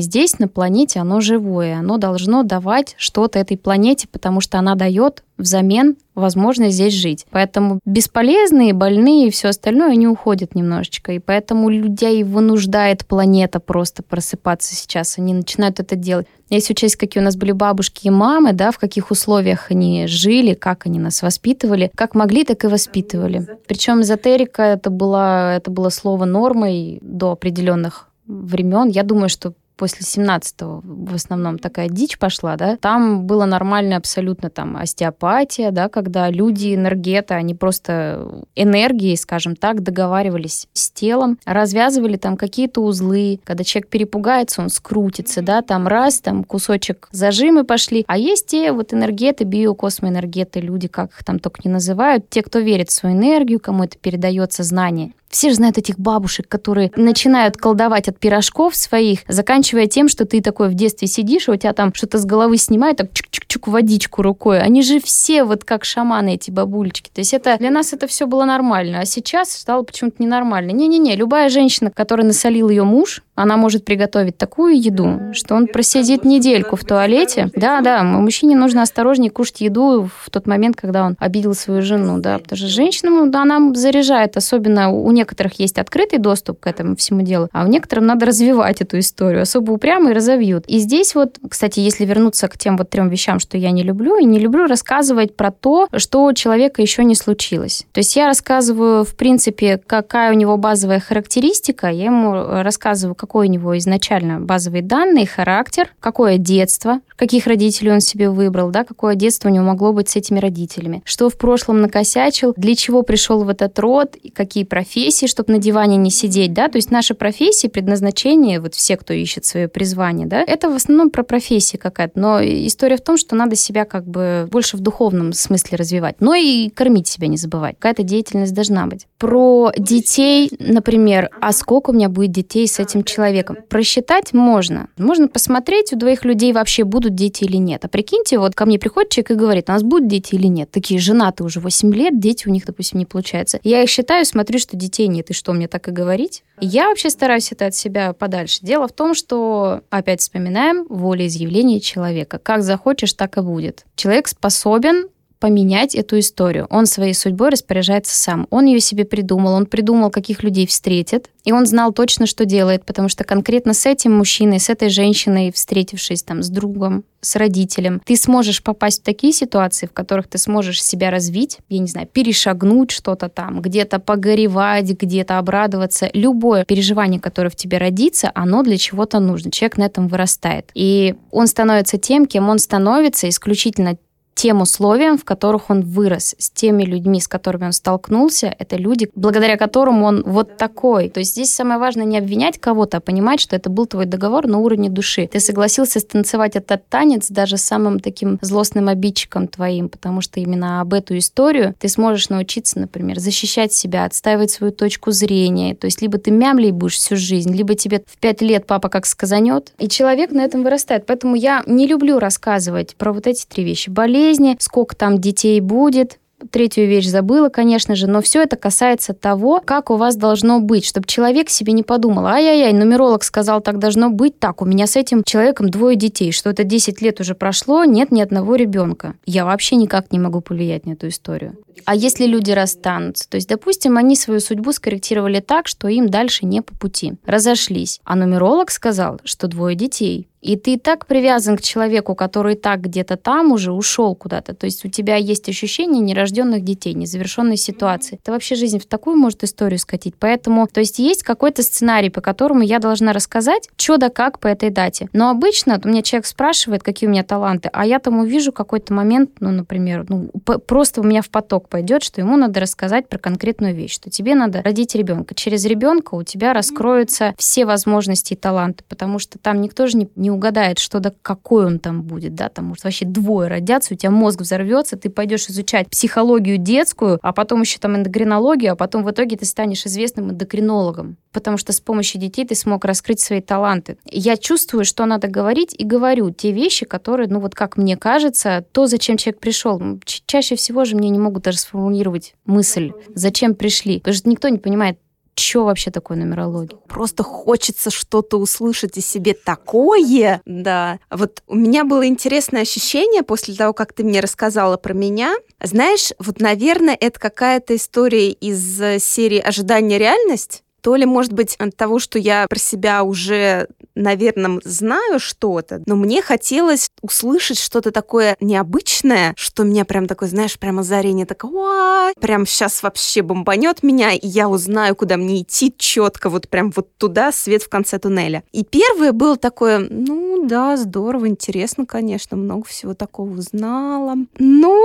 здесь, на планете, оно живое, оно должно давать что-то этой планете, потому что она дает взамен возможность здесь жить. Поэтому бесполезные, больные и все остальное, они уходят немножечко. И поэтому людей вынуждает планета просто просыпаться сейчас. Они начинают это делать. Если учесть, какие у нас были бабушки и мамы, да, в каких условиях они жили, как они нас воспитывали, как могли, так и воспитывали. Причем за эзотерика это было, это было слово нормой до определенных времен. Я думаю, что после 17-го в основном такая дичь пошла, да, там было нормально абсолютно там остеопатия, да, когда люди, энергеты, они просто энергией, скажем так, договаривались с телом, развязывали там какие-то узлы, когда человек перепугается, он скрутится, да, там раз, там кусочек зажимы пошли, а есть те вот энергеты, биокосмоэнергеты, люди, как их там только не называют, те, кто верит в свою энергию, кому это передается знание, все же знают этих бабушек, которые начинают колдовать от пирожков своих, заканчивая тем, что ты такой в детстве сидишь, и у тебя там что-то с головы снимают, так чик-чик чук-чук водичку рукой. Они же все вот как шаманы, эти бабулечки. То есть это для нас это все было нормально. А сейчас стало почему-то ненормально. Не-не-не, любая женщина, которая насолил ее муж, она может приготовить такую еду, что он просидит недельку в туалете. Да, да, мужчине нужно осторожнее кушать еду в тот момент, когда он обидел свою жену, да, потому что женщина, да, она заряжает, особенно у некоторых есть открытый доступ к этому всему делу, а у некоторым надо развивать эту историю, особо упрямо и разовьют. И здесь вот, кстати, если вернуться к тем вот трем вещам, что я не люблю, и не люблю рассказывать про то, что у человека еще не случилось. То есть я рассказываю, в принципе, какая у него базовая характеристика, я ему рассказываю, как какой у него изначально базовые данные, характер, какое детство, каких родителей он себе выбрал, да, какое детство у него могло быть с этими родителями, что в прошлом накосячил, для чего пришел в этот род, какие профессии, чтобы на диване не сидеть, да, то есть наши профессии, предназначение, вот все, кто ищет свое призвание, да, это в основном про профессии какая-то, но история в том, что надо себя как бы больше в духовном смысле развивать, но и кормить себя не забывать, какая-то деятельность должна быть. Про детей, например, а сколько у меня будет детей с этим человеком, человеком. Просчитать можно. Можно посмотреть, у двоих людей вообще будут дети или нет. А прикиньте, вот ко мне приходит человек и говорит, у нас будут дети или нет. Такие женаты уже 8 лет, дети у них, допустим, не получается. Я их считаю, смотрю, что детей нет. И что, мне так и говорить? Я вообще стараюсь это от себя подальше. Дело в том, что, опять вспоминаем, волеизъявление человека. Как захочешь, так и будет. Человек способен поменять эту историю. Он своей судьбой распоряжается сам. Он ее себе придумал, он придумал, каких людей встретит, и он знал точно, что делает, потому что конкретно с этим мужчиной, с этой женщиной, встретившись там с другом, с родителем, ты сможешь попасть в такие ситуации, в которых ты сможешь себя развить, я не знаю, перешагнуть что-то там, где-то погоревать, где-то обрадоваться. Любое переживание, которое в тебе родится, оно для чего-то нужно. Человек на этом вырастает. И он становится тем, кем он становится исключительно тем условиям, в которых он вырос, с теми людьми, с которыми он столкнулся, это люди, благодаря которым он вот такой. То есть здесь самое важное не обвинять кого-то, а понимать, что это был твой договор на уровне души. Ты согласился станцевать этот танец даже самым таким злостным обидчиком твоим, потому что именно об эту историю ты сможешь научиться, например, защищать себя, отстаивать свою точку зрения. То есть либо ты мямлей будешь всю жизнь, либо тебе в пять лет папа как сказанет, и человек на этом вырастает. Поэтому я не люблю рассказывать про вот эти три вещи. Болезнь, болезни, сколько там детей будет, Третью вещь забыла, конечно же, но все это касается того, как у вас должно быть, чтобы человек себе не подумал, ай-яй-яй, нумеролог сказал, так должно быть, так, у меня с этим человеком двое детей, что это 10 лет уже прошло, нет ни одного ребенка. Я вообще никак не могу повлиять на эту историю. А если люди расстанутся? То есть, допустим, они свою судьбу скорректировали так, что им дальше не по пути. Разошлись. А нумеролог сказал, что двое детей. И ты так привязан к человеку, который так где-то там уже ушел куда-то. То есть у тебя есть ощущение нерожденных детей, незавершенной ситуации. Это вообще жизнь в такую может историю скатить. Поэтому, то есть есть какой-то сценарий, по которому я должна рассказать, что да как по этой дате. Но обычно у меня человек спрашивает, какие у меня таланты, а я там увижу какой-то момент, ну, например, ну, просто у меня в поток пойдет, что ему надо рассказать про конкретную вещь, что тебе надо родить ребенка. Через ребенка у тебя раскроются все возможности и таланты, потому что там никто же не, не угадает, что да какой он там будет, да, там может вообще двое родятся, у тебя мозг взорвется, ты пойдешь изучать психологию детскую, а потом еще там эндокринологию, а потом в итоге ты станешь известным эндокринологом, потому что с помощью детей ты смог раскрыть свои таланты. Я чувствую, что надо говорить, и говорю те вещи, которые, ну вот как мне кажется, то, зачем человек пришел. Чаще всего же мне не могут даже сформулировать мысль, зачем пришли, потому что никто не понимает, что вообще такое нумерология? Просто хочется что-то услышать о себе такое. Да. Вот у меня было интересное ощущение после того, как ты мне рассказала про меня. Знаешь, вот, наверное, это какая-то история из серии «Ожидание реальность» то ли, может быть, от того, что я про себя уже, наверное, знаю что-то, но мне хотелось услышать что-то такое необычное, что меня прям такое, знаешь, прямо озарение такое, прям сейчас вообще бомбанет меня, и я узнаю, куда мне идти четко, вот прям вот туда, свет в конце туннеля. И первое было такое, ну да, здорово, интересно, конечно, много всего такого узнала, но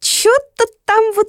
что-то там вот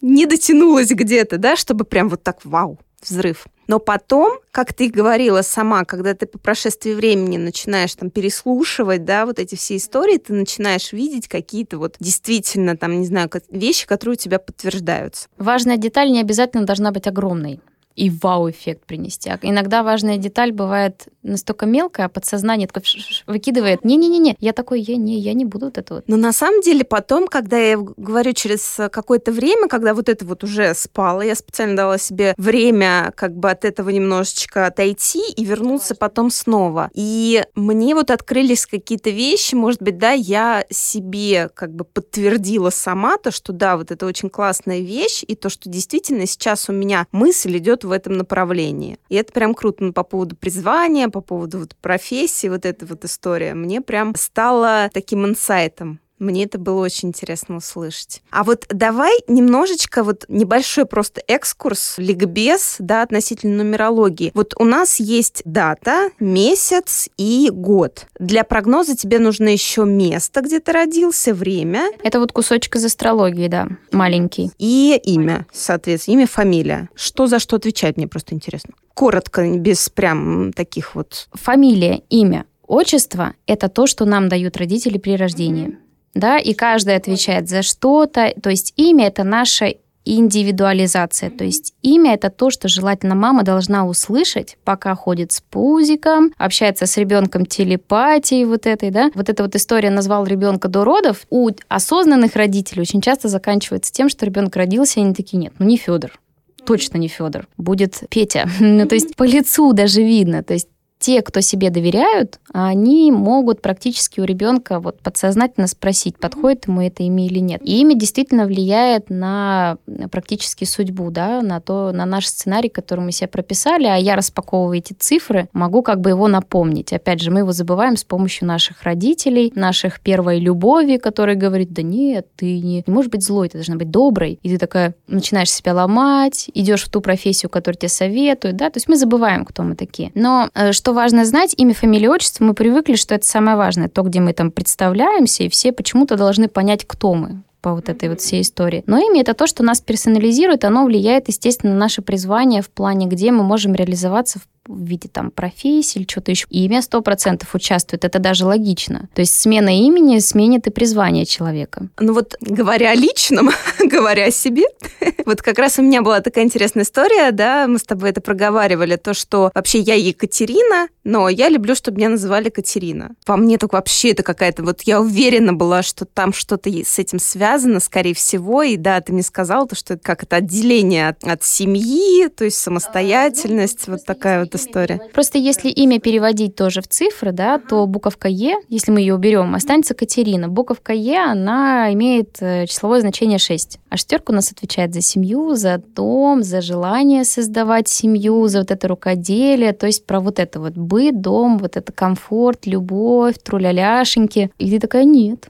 не дотянулось где-то, да, чтобы прям вот так вау взрыв. Но потом, как ты говорила сама, когда ты по прошествии времени начинаешь там переслушивать, да, вот эти все истории, ты начинаешь видеть какие-то вот действительно там, не знаю, вещи, которые у тебя подтверждаются. Важная деталь не обязательно должна быть огромной. И вау-эффект принести. А иногда важная деталь бывает настолько мелкая, а подсознание такое выкидывает. Не-не-не, я такой, я не, я не буду вот это вот. Но на самом деле потом, когда я говорю через какое-то время, когда вот это вот уже спало, я специально дала себе время как бы от этого немножечко отойти и вернуться потом снова. И мне вот открылись какие-то вещи, может быть, да, я себе как бы подтвердила сама то, что да, вот это очень классная вещь, и то, что действительно сейчас у меня мысль идет в этом направлении. И это прям круто ну, по поводу призвания, по поводу вот профессии, вот эта вот история. Мне прям стало таким инсайтом. Мне это было очень интересно услышать. А вот давай немножечко вот небольшой просто экскурс, ликбез, да, относительно нумерологии. Вот у нас есть дата, месяц и год. Для прогноза тебе нужно еще место, где ты родился, время. Это вот кусочек из астрологии, да, маленький. И имя, соответственно, имя, фамилия. Что за что отвечать, мне просто интересно. Коротко, без прям таких вот... Фамилия, имя, отчество – это то, что нам дают родители при рождении да, и каждый отвечает за что-то. То есть имя это наша индивидуализация. То есть имя это то, что желательно мама должна услышать, пока ходит с пузиком, общается с ребенком телепатией вот этой, да. Вот эта вот история назвал ребенка до родов. У осознанных родителей очень часто заканчивается тем, что ребенок родился, и они такие, нет, ну не Федор точно не Федор, будет Петя. ну, то есть по лицу даже видно. То есть те, кто себе доверяют, они могут практически у ребенка вот подсознательно спросить, подходит ему это имя или нет. И имя действительно влияет на практически судьбу, да, на то, на наш сценарий, который мы себе прописали, а я распаковываю эти цифры, могу как бы его напомнить. Опять же, мы его забываем с помощью наших родителей, наших первой любови, которая говорит, да нет, ты не, не можешь быть злой, ты должна быть доброй. И ты такая начинаешь себя ломать, идешь в ту профессию, которую тебе советуют, да, то есть мы забываем, кто мы такие. Но э, что что важно знать, имя, фамилия, отчество, мы привыкли, что это самое важное, то, где мы там представляемся, и все почему-то должны понять, кто мы по вот этой вот всей истории. Но имя это то, что нас персонализирует, оно влияет, естественно, на наше призвание в плане, где мы можем реализоваться в в виде там профессии или что-то еще. И имя 100% участвует, это даже логично. То есть смена имени сменит и призвание человека. Ну вот говоря о личном, говоря о себе, вот как раз у меня была такая интересная история, да, мы с тобой это проговаривали, то, что вообще я Екатерина, но я люблю, чтобы меня называли Катерина. По мне так вообще это какая-то, вот я уверена была, что там что-то с этим связано, скорее всего, и да, ты мне сказала, то, что это как это отделение от, от семьи, то есть самостоятельность, вот такая вот история. Просто если имя переводить тоже в цифры, да, то буковка Е, если мы ее уберем, останется Катерина. Буковка Е, она имеет э, числовое значение 6. А шестерка у нас отвечает за семью, за дом, за желание создавать семью, за вот это рукоделие, то есть про вот это вот быт, дом, вот это комфорт, любовь, труляляшеньки. И ты такая, нет,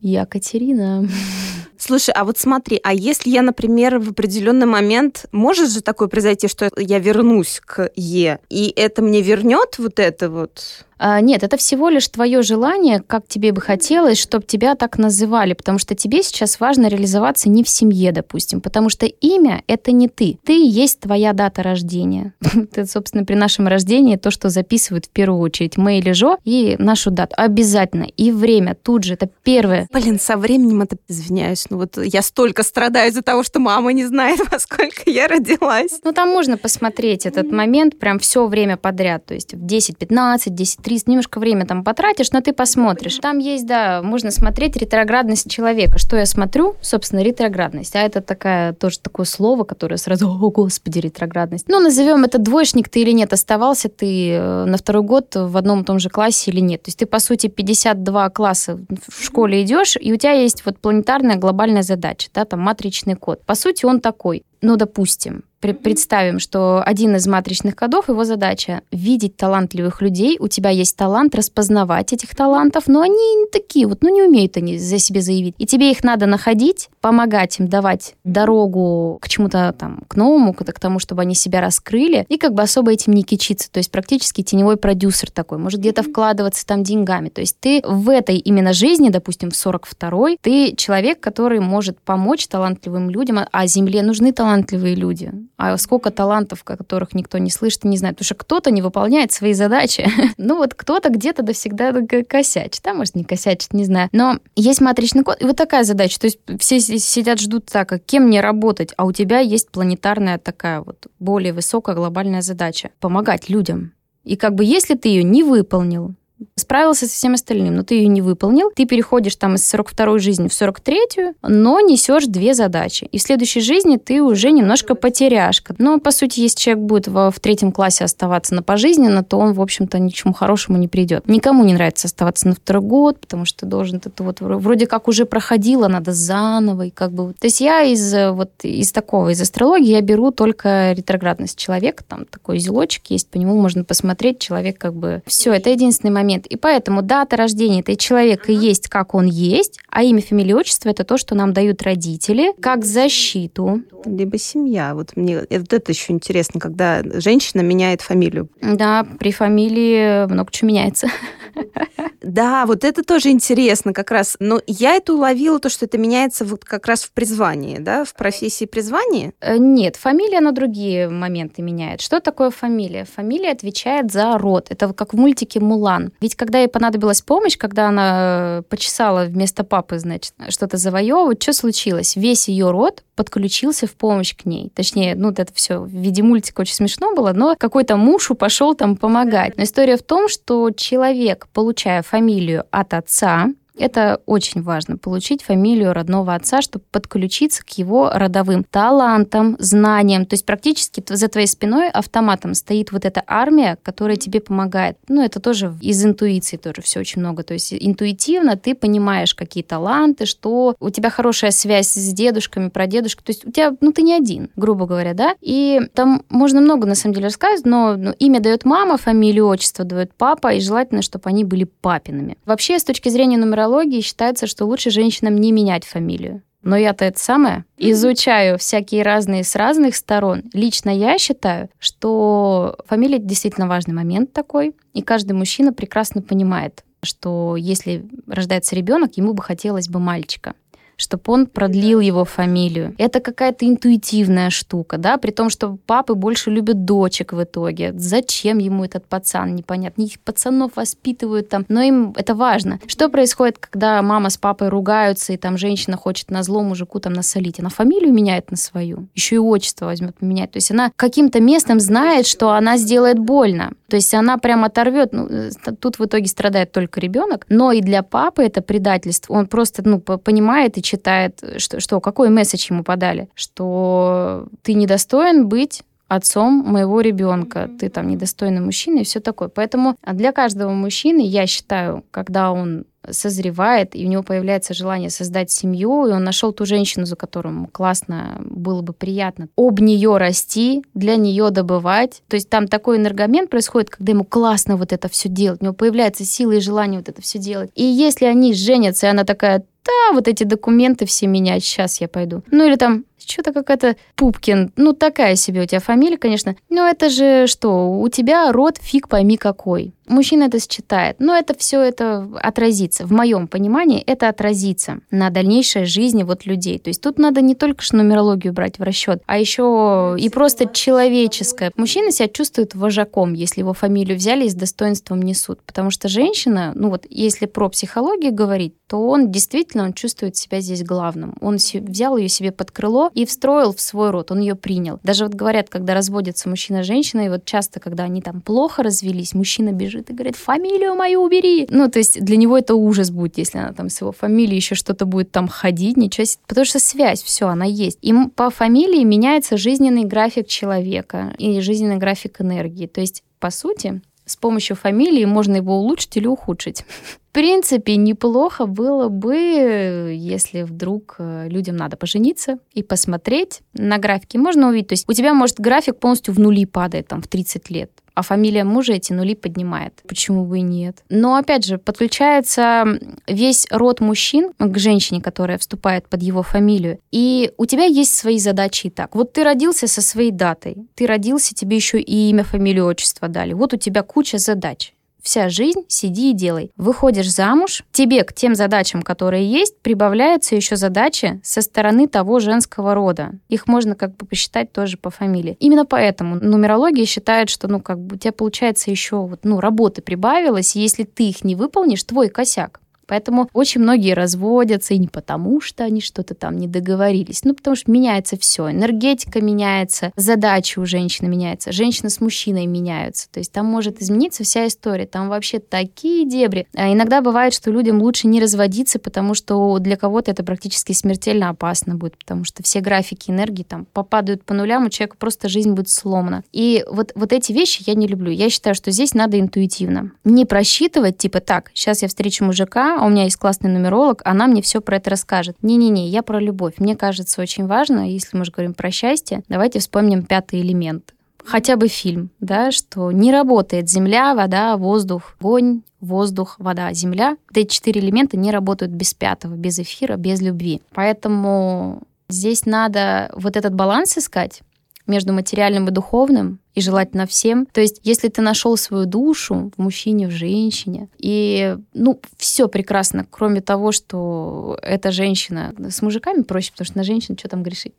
я Катерина. Слушай, а вот смотри, а если я, например, в определенный момент, может же такое произойти, что я вернусь к Е, и это мне вернет вот это вот а, нет, это всего лишь твое желание, как тебе бы хотелось, чтобы тебя так называли, потому что тебе сейчас важно реализоваться не в семье, допустим, потому что имя — это не ты. Ты есть твоя дата рождения. Это, собственно, при нашем рождении то, что записывают в первую очередь мы или Жо и нашу дату. Обязательно. И время тут же. Это первое. Блин, со временем это, извиняюсь, ну вот я столько страдаю из-за того, что мама не знает, во сколько я родилась. Ну там можно посмотреть этот момент прям все время подряд, то есть в 10, 15, 10, 30, немножко время там потратишь, но ты посмотришь. Там есть, да, можно смотреть ретроградность человека. Что я смотрю? Собственно, ретроградность. А это такая, тоже такое слово, которое сразу, о, господи, ретроградность. Ну, назовем это двоечник ты или нет, оставался ты э, на второй год в одном и том же классе или нет. То есть ты, по сути, 52 класса в школе идешь, и у тебя есть вот планетарная глобальная задача, да, там матричный код. По сути, он такой. Ну, допустим, представим, что один из матричных кодов, его задача видеть талантливых людей, у тебя есть талант распознавать этих талантов, но они не такие, вот, ну не умеют они за себе заявить. И тебе их надо находить, помогать им, давать дорогу к чему-то там, к новому, к, тому, чтобы они себя раскрыли, и как бы особо этим не кичиться. То есть практически теневой продюсер такой, может где-то вкладываться там деньгами. То есть ты в этой именно жизни, допустим, в 42-й, ты человек, который может помочь талантливым людям, а Земле нужны талантливые люди а сколько талантов, о которых никто не слышит и не знает. Потому что кто-то не выполняет свои задачи. ну вот кто-то где-то да всегда косячит. Да, может, не косячит, не знаю. Но есть матричный код, и вот такая задача. То есть все сидят, ждут так, а кем мне работать, а у тебя есть планетарная такая вот более высокая глобальная задача. Помогать людям. И как бы если ты ее не выполнил, справился со всем остальным, но ты ее не выполнил, ты переходишь там из 42-й жизни в 43-ю, но несешь две задачи. И в следующей жизни ты уже немножко потеряшка. Но, по сути, если человек будет в, в третьем классе оставаться на пожизненно, то он, в общем-то, ни к чему хорошему не придет. Никому не нравится оставаться на второй год, потому что должен, это вот вроде как уже проходило, надо заново, и как бы... То есть я из вот из такого, из астрологии я беру только ретроградность человека, там такой зелочек есть, по нему можно посмотреть, человек как бы... Все, это единственный момент момент. И поэтому дата рождения этого человека есть, как он есть, а имя, фамилия, отчество – это то, что нам дают родители, как защиту. Либо семья. Вот мне вот это еще интересно, когда женщина меняет фамилию. Да, при фамилии много чего меняется. Да, вот это тоже интересно как раз. Но я это уловила, то, что это меняется вот как раз в призвании, да, в профессии призвания? Э, нет, фамилия на другие моменты меняет. Что такое фамилия? Фамилия отвечает за род. Это как в мультике «Мулан». Ведь когда ей понадобилась помощь, когда она э, почесала вместо папы, значит, что-то завоевывать, что случилось? Весь ее род подключился в помощь к ней. Точнее, ну, это все в виде мультика очень смешно было, но какой-то муж пошел там помогать. Но история в том, что человек, получая фамилию от отца, это очень важно, получить фамилию родного отца, чтобы подключиться к его родовым талантам, знаниям. То есть практически за твоей спиной автоматом стоит вот эта армия, которая тебе помогает. Ну, это тоже из интуиции тоже все очень много. То есть интуитивно ты понимаешь, какие таланты, что у тебя хорошая связь с дедушками, прадедушками. То есть у тебя, ну, ты не один, грубо говоря, да? И там можно много, на самом деле, рассказывать, но ну, имя дает мама, фамилию, отчество дает папа, и желательно, чтобы они были папиными. Вообще, с точки зрения нумерологии, психологии считается, что лучше женщинам не менять фамилию. Но я-то это самое изучаю всякие разные с разных сторон. Лично я считаю, что фамилия действительно важный момент такой, и каждый мужчина прекрасно понимает, что если рождается ребенок, ему бы хотелось бы мальчика чтобы он продлил его фамилию. Это какая-то интуитивная штука, да, при том, что папы больше любят дочек в итоге. Зачем ему этот пацан, непонятно. Их пацанов воспитывают там, но им это важно. Что происходит, когда мама с папой ругаются, и там женщина хочет на зло мужику там насолить? Она фамилию меняет на свою, еще и отчество возьмет поменять. То есть она каким-то местом знает, что она сделает больно. То есть она прям оторвет. Ну, э, тут в итоге страдает только ребенок, но и для папы это предательство. Он просто ну, понимает и читает, что, что какой месседж ему подали, что ты недостоин быть отцом моего ребенка, ты там недостойный мужчина и все такое. Поэтому для каждого мужчины, я считаю, когда он созревает, и у него появляется желание создать семью, и он нашел ту женщину, за которую классно было бы приятно об нее расти, для нее добывать. То есть там такой энергомен происходит, когда ему классно вот это все делать, у него появляется сила и желание вот это все делать. И если они женятся, и она такая, да, вот эти документы все менять, сейчас я пойду. Ну или там, что-то какая-то Пупкин. Ну, такая себе у тебя фамилия, конечно. Но это же что? У тебя род фиг пойми какой. Мужчина это считает. Но это все это отразится. В моем понимании это отразится на дальнейшей жизни вот людей. То есть тут надо не только что нумерологию брать в расчет, а еще и просто человеческое. Мужчина себя чувствует вожаком, если его фамилию взяли и с достоинством несут. Потому что женщина, ну вот если про психологию говорить, то он действительно он чувствует себя здесь главным. Он взял ее себе под крыло и встроил в свой род, он ее принял. Даже вот говорят, когда разводятся мужчина и женщина, и вот часто, когда они там плохо развелись, мужчина бежит и говорит, фамилию мою убери. Ну, то есть для него это ужас будет, если она там с его фамилией еще что-то будет там ходить, ничего себе. Потому что связь, все, она есть. Им по фамилии меняется жизненный график человека и жизненный график энергии. То есть, по сути, с помощью фамилии можно его улучшить или ухудшить. В принципе, неплохо было бы, если вдруг э, людям надо пожениться и посмотреть на графики. Можно увидеть, то есть у тебя, может, график полностью в нули падает там в 30 лет а фамилия мужа эти нули поднимает. Почему бы и нет? Но, опять же, подключается весь род мужчин к женщине, которая вступает под его фамилию. И у тебя есть свои задачи и так. Вот ты родился со своей датой, ты родился, тебе еще и имя, фамилию, отчество дали. Вот у тебя куча задач вся жизнь сиди и делай. Выходишь замуж, тебе к тем задачам, которые есть, прибавляются еще задачи со стороны того женского рода. Их можно как бы посчитать тоже по фамилии. Именно поэтому нумерология считает, что ну как бы у тебя получается еще вот, ну, работы прибавилось, и если ты их не выполнишь, твой косяк. Поэтому очень многие разводятся, и не потому, что они что-то там не договорились, ну, потому что меняется все. Энергетика меняется, задачи у женщины меняются, женщина с мужчиной меняются. То есть там может измениться вся история. Там вообще такие дебри. А иногда бывает, что людям лучше не разводиться, потому что для кого-то это практически смертельно опасно будет, потому что все графики энергии там попадают по нулям, у человека просто жизнь будет сломана. И вот, вот эти вещи я не люблю. Я считаю, что здесь надо интуитивно. Не просчитывать, типа, так, сейчас я встречу мужика, а у меня есть классный нумеролог, она мне все про это расскажет. Не-не-не, я про любовь. Мне кажется, очень важно, если мы же говорим про счастье, давайте вспомним пятый элемент хотя бы фильм, да, что не работает земля, вода, воздух, огонь, воздух, вода, земля. Вот эти четыре элемента не работают без пятого, без эфира, без любви. Поэтому здесь надо вот этот баланс искать между материальным и духовным, и желательно всем. То есть, если ты нашел свою душу в мужчине, в женщине, и, ну, все прекрасно, кроме того, что эта женщина с мужиками проще, потому что на женщину что там грешить?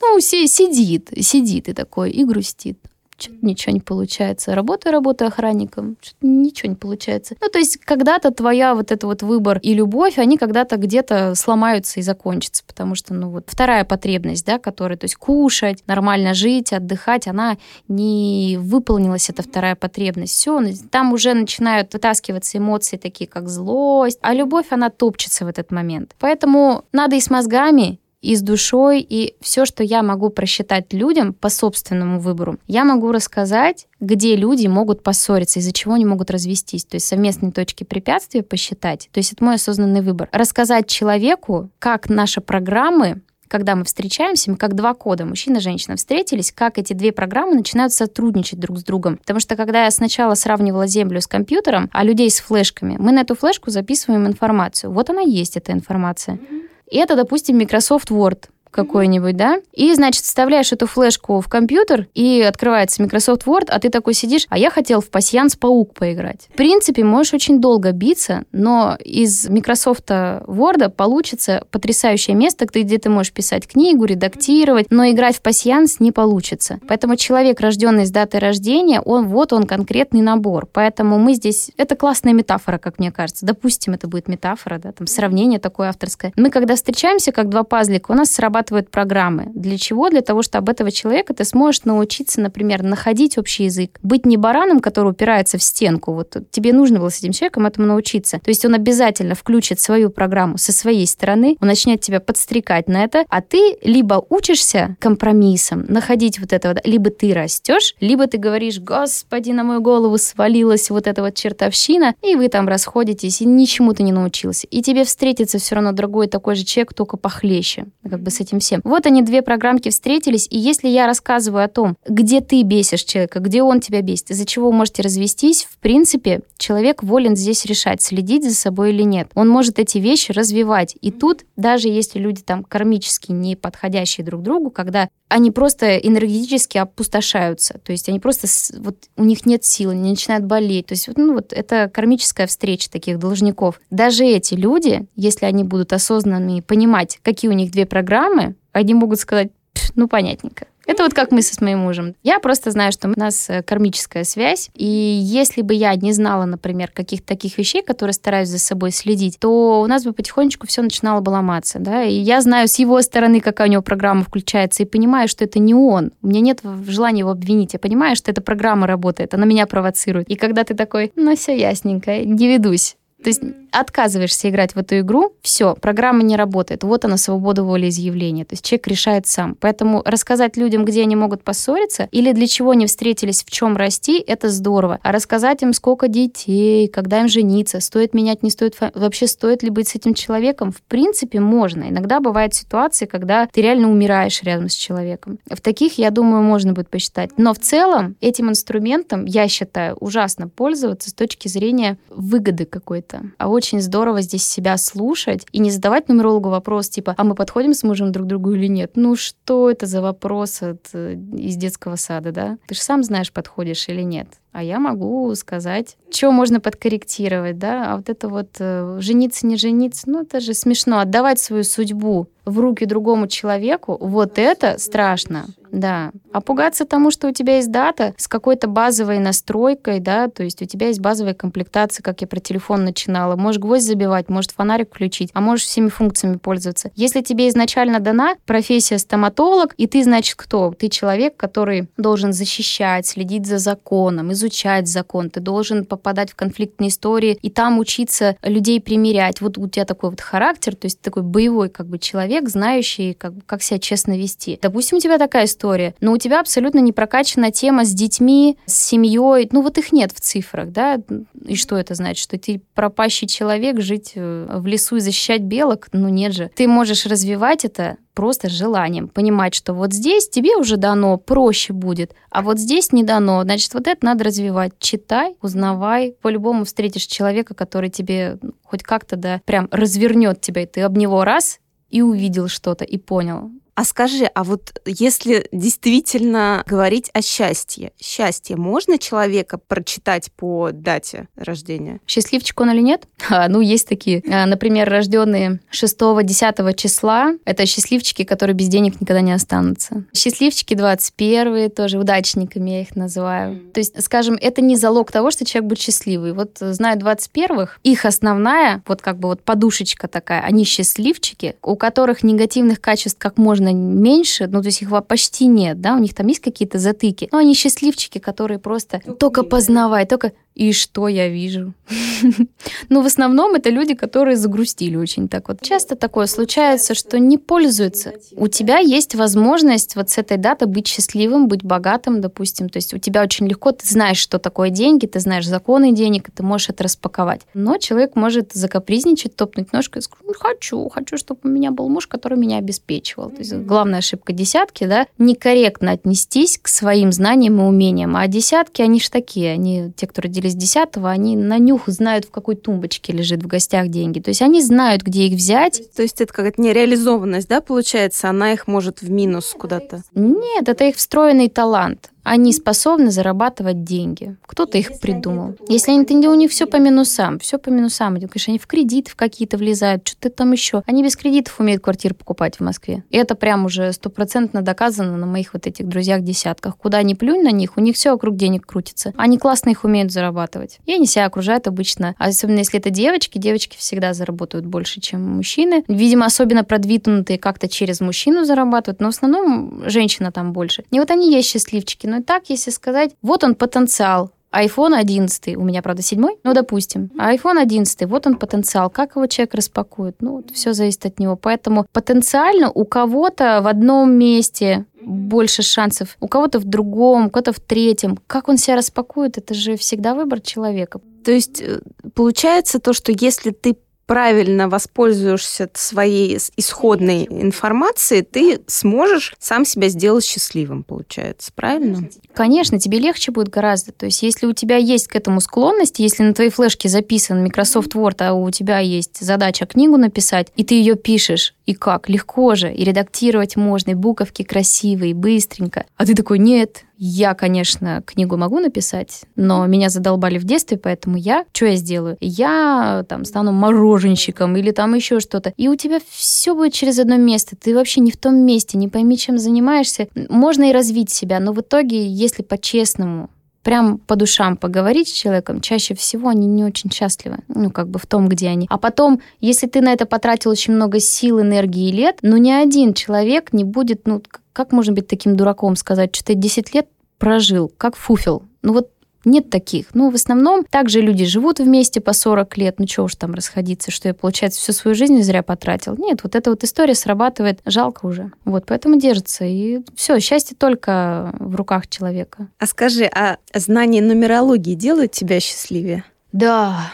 Ну, сидит, сидит и такой, и грустит что-то ничего не получается. Работаю, работаю охранником, что-то ничего не получается. Ну, то есть когда-то твоя вот это вот выбор и любовь, они когда-то где-то сломаются и закончатся, потому что, ну, вот вторая потребность, да, которая, то есть кушать, нормально жить, отдыхать, она не выполнилась, эта вторая потребность. Все, там уже начинают вытаскиваться эмоции такие, как злость, а любовь, она топчется в этот момент. Поэтому надо и с мозгами, и с душой, и все, что я могу просчитать людям по собственному выбору, я могу рассказать, где люди могут поссориться, из-за чего они могут развестись. То есть совместные точки препятствия посчитать. То есть это мой осознанный выбор. Рассказать человеку, как наши программы когда мы встречаемся, мы как два кода, мужчина и женщина, встретились, как эти две программы начинают сотрудничать друг с другом. Потому что когда я сначала сравнивала Землю с компьютером, а людей с флешками, мы на эту флешку записываем информацию. Вот она есть, эта информация. Mm-hmm. И это, допустим, Microsoft Word какой-нибудь, да, и, значит, вставляешь эту флешку в компьютер, и открывается Microsoft Word, а ты такой сидишь, а я хотел в пассианс паук поиграть. В принципе, можешь очень долго биться, но из Microsoft Word получится потрясающее место, где ты можешь писать книгу, редактировать, но играть в пассианс не получится. Поэтому человек, рожденный с датой рождения, он вот он конкретный набор. Поэтому мы здесь... Это классная метафора, как мне кажется. Допустим, это будет метафора, да, там сравнение такое авторское. Мы когда встречаемся, как два пазлика, у нас срабатывает разрабатывают программы. Для чего? Для того, чтобы об этого человека ты сможешь научиться, например, находить общий язык. Быть не бараном, который упирается в стенку. Вот тебе нужно было с этим человеком этому научиться. То есть он обязательно включит свою программу со своей стороны, он начнет тебя подстрекать на это, а ты либо учишься компромиссом, находить вот это вот, либо ты растешь, либо ты говоришь, господи, на мою голову свалилась вот эта вот чертовщина, и вы там расходитесь, и ничему ты не научился. И тебе встретится все равно другой такой же человек, только похлеще, как бы с этим этим всем. Вот они, две программки встретились, и если я рассказываю о том, где ты бесишь человека, где он тебя бесит, из-за чего вы можете развестись, в принципе, человек волен здесь решать, следить за собой или нет. Он может эти вещи развивать. И тут, даже если люди там кармически не подходящие друг другу, когда они просто энергетически опустошаются, то есть они просто, вот у них нет сил, они начинают болеть. То есть, ну, вот это кармическая встреча таких должников. Даже эти люди, если они будут осознанными понимать, какие у них две программы, они могут сказать, ну, понятненько. Это вот как мы со моим мужем. Я просто знаю, что у нас э, кармическая связь, и если бы я не знала, например, каких-то таких вещей, которые стараюсь за собой следить, то у нас бы потихонечку все начинало бы ломаться, да, и я знаю с его стороны, какая у него программа включается, и понимаю, что это не он. У меня нет желания его обвинить, я понимаю, что эта программа работает, она меня провоцирует. И когда ты такой, ну все ясненько, не ведусь, то есть отказываешься играть в эту игру, все, программа не работает. Вот она, свобода волеизъявления. То есть человек решает сам. Поэтому рассказать людям, где они могут поссориться, или для чего они встретились, в чем расти, это здорово. А рассказать им, сколько детей, когда им жениться, стоит менять, не стоит, вообще стоит ли быть с этим человеком, в принципе, можно. Иногда бывают ситуации, когда ты реально умираешь рядом с человеком. В таких, я думаю, можно будет посчитать. Но в целом этим инструментом, я считаю, ужасно пользоваться с точки зрения выгоды какой-то это. А очень здорово здесь себя слушать и не задавать нумерологу вопрос типа, а мы подходим с мужем друг к другу или нет? Ну что это за вопрос от, э, из детского сада, да? Ты же сам знаешь, подходишь или нет а я могу сказать, что можно подкорректировать, да, а вот это вот э, жениться, не жениться, ну это же смешно, отдавать свою судьбу в руки другому человеку, вот это страшно, да. А пугаться тому, что у тебя есть дата с какой-то базовой настройкой, да, то есть у тебя есть базовая комплектация, как я про телефон начинала, можешь гвоздь забивать, может фонарик включить, а можешь всеми функциями пользоваться. Если тебе изначально дана профессия стоматолог, и ты, значит, кто? Ты человек, который должен защищать, следить за законом, изучать закон, ты должен попадать в конфликтные истории и там учиться людей примирять. Вот у тебя такой вот характер, то есть такой боевой как бы человек, знающий, как, как себя честно вести. Допустим, у тебя такая история, но у тебя абсолютно не прокачана тема с детьми, с семьей, ну вот их нет в цифрах, да, и что это значит? Что ты пропащий человек, жить э, в лесу и защищать белок? Ну нет же. Ты можешь развивать это просто желанием, понимать, что вот здесь тебе уже дано, проще будет, а вот здесь не дано, значит, вот это надо развивать. Читай, узнавай, по-любому встретишь человека, который тебе хоть как-то, да, прям развернет тебя, и ты об него раз и увидел что-то, и понял. А скажи, а вот если действительно говорить о счастье, счастье можно человека прочитать по дате рождения? Счастливчик он или нет? А, ну, есть такие. А, например, рожденные 6-10 числа. Это счастливчики, которые без денег никогда не останутся. Счастливчики 21 тоже удачниками я их называю. То есть, скажем, это не залог того, что человек будет счастливый. Вот знаю 21-х, их основная, вот как бы вот подушечка такая, они счастливчики, у которых негативных качеств как можно сильно меньше, ну, то есть их почти нет, да, у них там есть какие-то затыки, но они счастливчики, которые просто только, только познавай, только и что я вижу? ну, в основном это люди, которые загрустили очень так вот. Часто такое случается, что не пользуются. У тебя есть возможность вот с этой даты быть счастливым, быть богатым, допустим. То есть у тебя очень легко, ты знаешь, что такое деньги, ты знаешь законы денег, и ты можешь это распаковать. Но человек может закапризничать, топнуть ножкой и сказать, «Ну, хочу, хочу, чтобы у меня был муж, который меня обеспечивал. То есть главная ошибка десятки, да, некорректно отнестись к своим знаниям и умениям. А десятки, они ж такие, они те, кто родились из десятого, они на нюх знают, в какой тумбочке лежит в гостях деньги. То есть они знают, где их взять. То есть это какая-то нереализованность, да, получается? Она их может в минус куда-то? Нет, это их встроенный талант они способны зарабатывать деньги. Кто-то их придумал. Если они, у них все по минусам, все по минусам. Конечно, они в кредит в какие-то влезают, что-то там еще. Они без кредитов умеют квартиру покупать в Москве. И это прям уже стопроцентно доказано на моих вот этих друзьях-десятках. Куда ни плюнь на них, у них все вокруг денег крутится. Они классно их умеют зарабатывать. И они себя окружают обычно. Особенно если это девочки, девочки всегда заработают больше, чем мужчины. Видимо, особенно продвинутые как-то через мужчину зарабатывают, но в основном женщина там больше. И вот они есть счастливчики, но и так, если сказать, вот он потенциал, iPhone 11, у меня, правда, седьмой, ну, допустим, а iPhone 11, вот он потенциал, как его человек распакует, ну, вот все зависит от него. Поэтому потенциально у кого-то в одном месте больше шансов, у кого-то в другом, у кого-то в третьем. Как он себя распакует, это же всегда выбор человека. То есть э, получается то, что если ты правильно воспользуешься своей исходной информацией, ты сможешь сам себя сделать счастливым, получается, правильно? Конечно, тебе легче будет гораздо. То есть, если у тебя есть к этому склонность, если на твоей флешке записан Microsoft Word, а у тебя есть задача книгу написать, и ты ее пишешь, и как? Легко же, и редактировать можно, и буковки красивые, быстренько. А ты такой, нет, я, конечно, книгу могу написать, но меня задолбали в детстве, поэтому я, что я сделаю? Я там стану мороженщиком или там еще что-то. И у тебя все будет через одно место. Ты вообще не в том месте, не пойми, чем занимаешься. Можно и развить себя, но в итоге, если по-честному прям по душам поговорить с человеком, чаще всего они не очень счастливы, ну, как бы в том, где они. А потом, если ты на это потратил очень много сил, энергии и лет, ну, ни один человек не будет, ну, как можно быть таким дураком, сказать, что ты 10 лет прожил, как фуфел. Ну, вот нет таких. Ну, в основном также люди живут вместе по 40 лет. Ну, что уж там расходиться, что я, получается, всю свою жизнь зря потратил. Нет, вот эта вот история срабатывает. Жалко уже. Вот, поэтому держится. И все, счастье только в руках человека. А скажи, а знание нумерологии делает тебя счастливее? Да,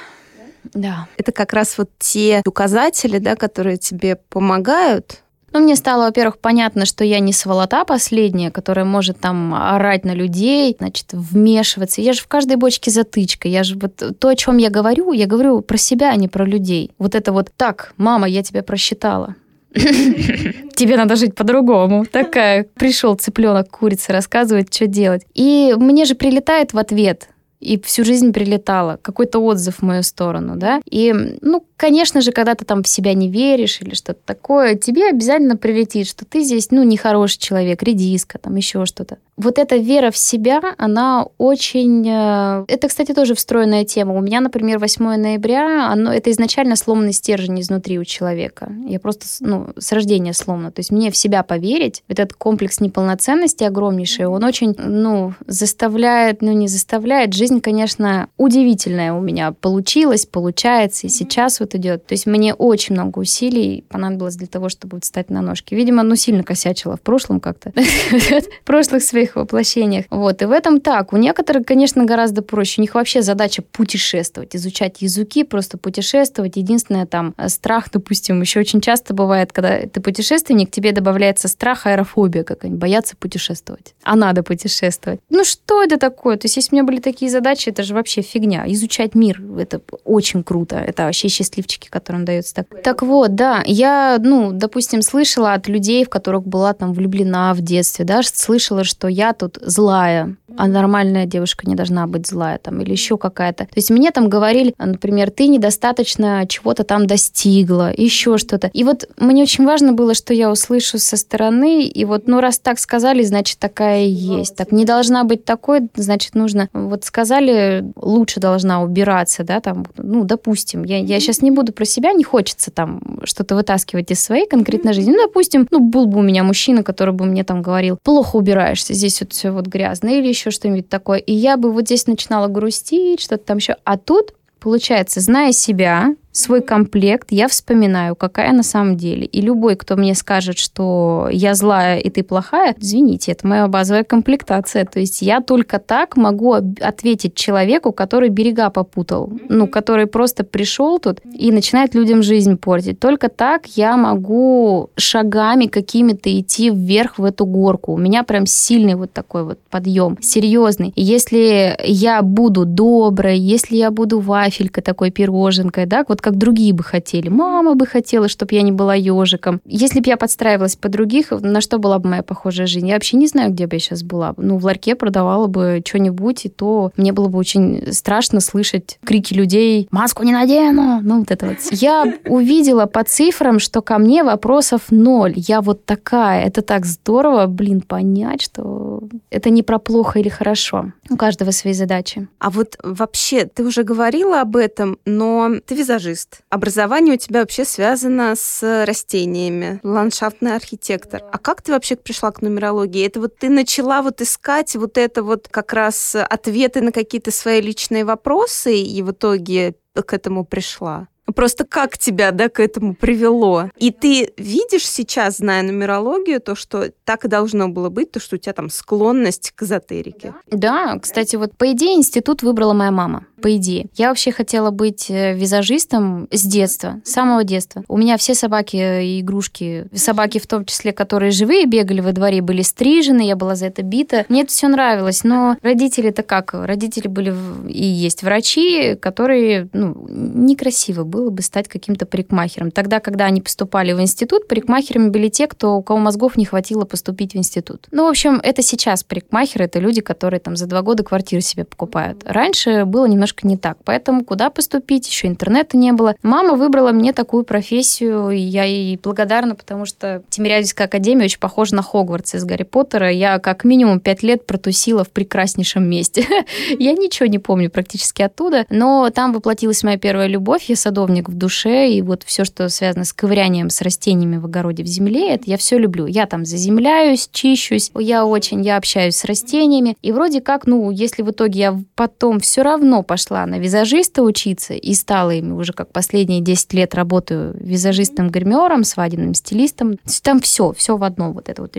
да. Это как раз вот те указатели, да, которые тебе помогают Ну, мне стало, во-первых, понятно, что я не сволота последняя, которая может там орать на людей, значит, вмешиваться. Я же в каждой бочке затычка. Я же вот то, о чем я говорю, я говорю про себя, а не про людей. Вот это вот так, мама, я тебя просчитала. Тебе надо жить по-другому. Такая, пришел цыпленок, курица, рассказывает, что делать. И мне же прилетает в ответ и всю жизнь прилетала, какой-то отзыв в мою сторону, да. И, ну, конечно же, когда ты там в себя не веришь или что-то такое, тебе обязательно прилетит, что ты здесь, ну, нехороший человек, редиска, там еще что-то. Вот эта вера в себя, она очень... Э, это, кстати, тоже встроенная тема. У меня, например, 8 ноября, оно, это изначально сломанный стержень изнутри у человека. Я просто, ну, с рождения сломана. То есть мне в себя поверить, этот комплекс неполноценности огромнейший, он очень, ну, заставляет, ну, не заставляет. Жизнь, конечно, удивительная у меня получилась, получается, и сейчас вот идет. То есть мне очень много усилий понадобилось для того, чтобы встать на ножки. Видимо, ну, сильно косячила в прошлом как-то. В прошлых своих воплощениях. Вот. И в этом так. У некоторых, конечно, гораздо проще. У них вообще задача путешествовать, изучать языки, просто путешествовать. Единственное, там, страх, допустим, еще очень часто бывает, когда ты путешественник, тебе добавляется страх, аэрофобия какая-нибудь, бояться путешествовать. А надо путешествовать. Ну, что это такое? То есть, если у меня были такие задачи, это же вообще фигня. Изучать мир, это очень круто. Это вообще счастливчики, которым дается так. Так вот, да, я, ну, допустим, слышала от людей, в которых была там влюблена в детстве, да, слышала, что я тут злая, а нормальная девушка не должна быть злая там или еще какая-то. То есть мне там говорили, например, ты недостаточно чего-то там достигла, еще что-то. И вот мне очень важно было, что я услышу со стороны, и вот, ну, раз так сказали, значит, такая и есть. Так не должна быть такой, значит, нужно, вот сказали, лучше должна убираться, да, там, ну, допустим, я, я сейчас не буду про себя, не хочется там что-то вытаскивать из своей конкретной жизни. Ну, допустим, ну, был бы у меня мужчина, который бы мне там говорил, плохо убираешься, здесь вот все вот грязно, или еще что-нибудь такое. И я бы вот здесь начинала грустить, что-то там еще. А тут, получается, зная себя, свой комплект, я вспоминаю, какая на самом деле. И любой, кто мне скажет, что я злая и ты плохая, извините, это моя базовая комплектация. То есть я только так могу ответить человеку, который берега попутал, ну, который просто пришел тут и начинает людям жизнь портить. Только так я могу шагами какими-то идти вверх в эту горку. У меня прям сильный вот такой вот подъем, серьезный. И если я буду доброй, если я буду вафелькой такой пироженкой, да, вот как другие бы хотели. Мама бы хотела, чтобы я не была ежиком. Если бы я подстраивалась по других, на что была бы моя похожая жизнь? Я вообще не знаю, где бы я сейчас была. Ну, в ларьке продавала бы что-нибудь, и то мне было бы очень страшно слышать крики людей «Маску не надену!» Ну, вот это вот. Я увидела по цифрам, что ко мне вопросов ноль. Я вот такая. Это так здорово, блин, понять, что это не про плохо или хорошо. У каждого свои задачи. А вот вообще, ты уже говорила об этом, но ты визажист визажист. Образование у тебя вообще связано с растениями, ландшафтный архитектор. А как ты вообще пришла к нумерологии? Это вот ты начала вот искать вот это вот как раз ответы на какие-то свои личные вопросы и в итоге к этому пришла? Просто как тебя, да, к этому привело? И ты видишь сейчас, зная нумерологию, то, что так и должно было быть, то, что у тебя там склонность к эзотерике. Да, кстати, вот по идее институт выбрала моя мама по идее. Я вообще хотела быть э, визажистом с детства, с самого детства. У меня все собаки и игрушки, собаки в том числе, которые живые, бегали во дворе, были стрижены, я была за это бита. Мне это все нравилось, но родители-то как? Родители были и есть врачи, которые, ну, некрасиво было бы стать каким-то парикмахером. Тогда, когда они поступали в институт, парикмахерами были те, кто, у кого мозгов не хватило поступить в институт. Ну, в общем, это сейчас парикмахеры, это люди, которые там за два года квартиры себе покупают. Раньше было немножко немножко не так. Поэтому куда поступить? Еще интернета не было. Мама выбрала мне такую профессию, и я ей благодарна, потому что Тимирязевская академия очень похожа на Хогвартс из Гарри Поттера. Я как минимум пять лет протусила в прекраснейшем месте. я ничего не помню практически оттуда, но там воплотилась моя первая любовь. Я садовник в душе, и вот все, что связано с ковырянием с растениями в огороде в земле, это я все люблю. Я там заземляюсь, чищусь, я очень, я общаюсь с растениями, и вроде как, ну, если в итоге я потом все равно пошла пошла на визажиста учиться и стала ими уже как последние 10 лет работаю визажистом, гримером, свадебным стилистом. Там все, все в одном вот это вот.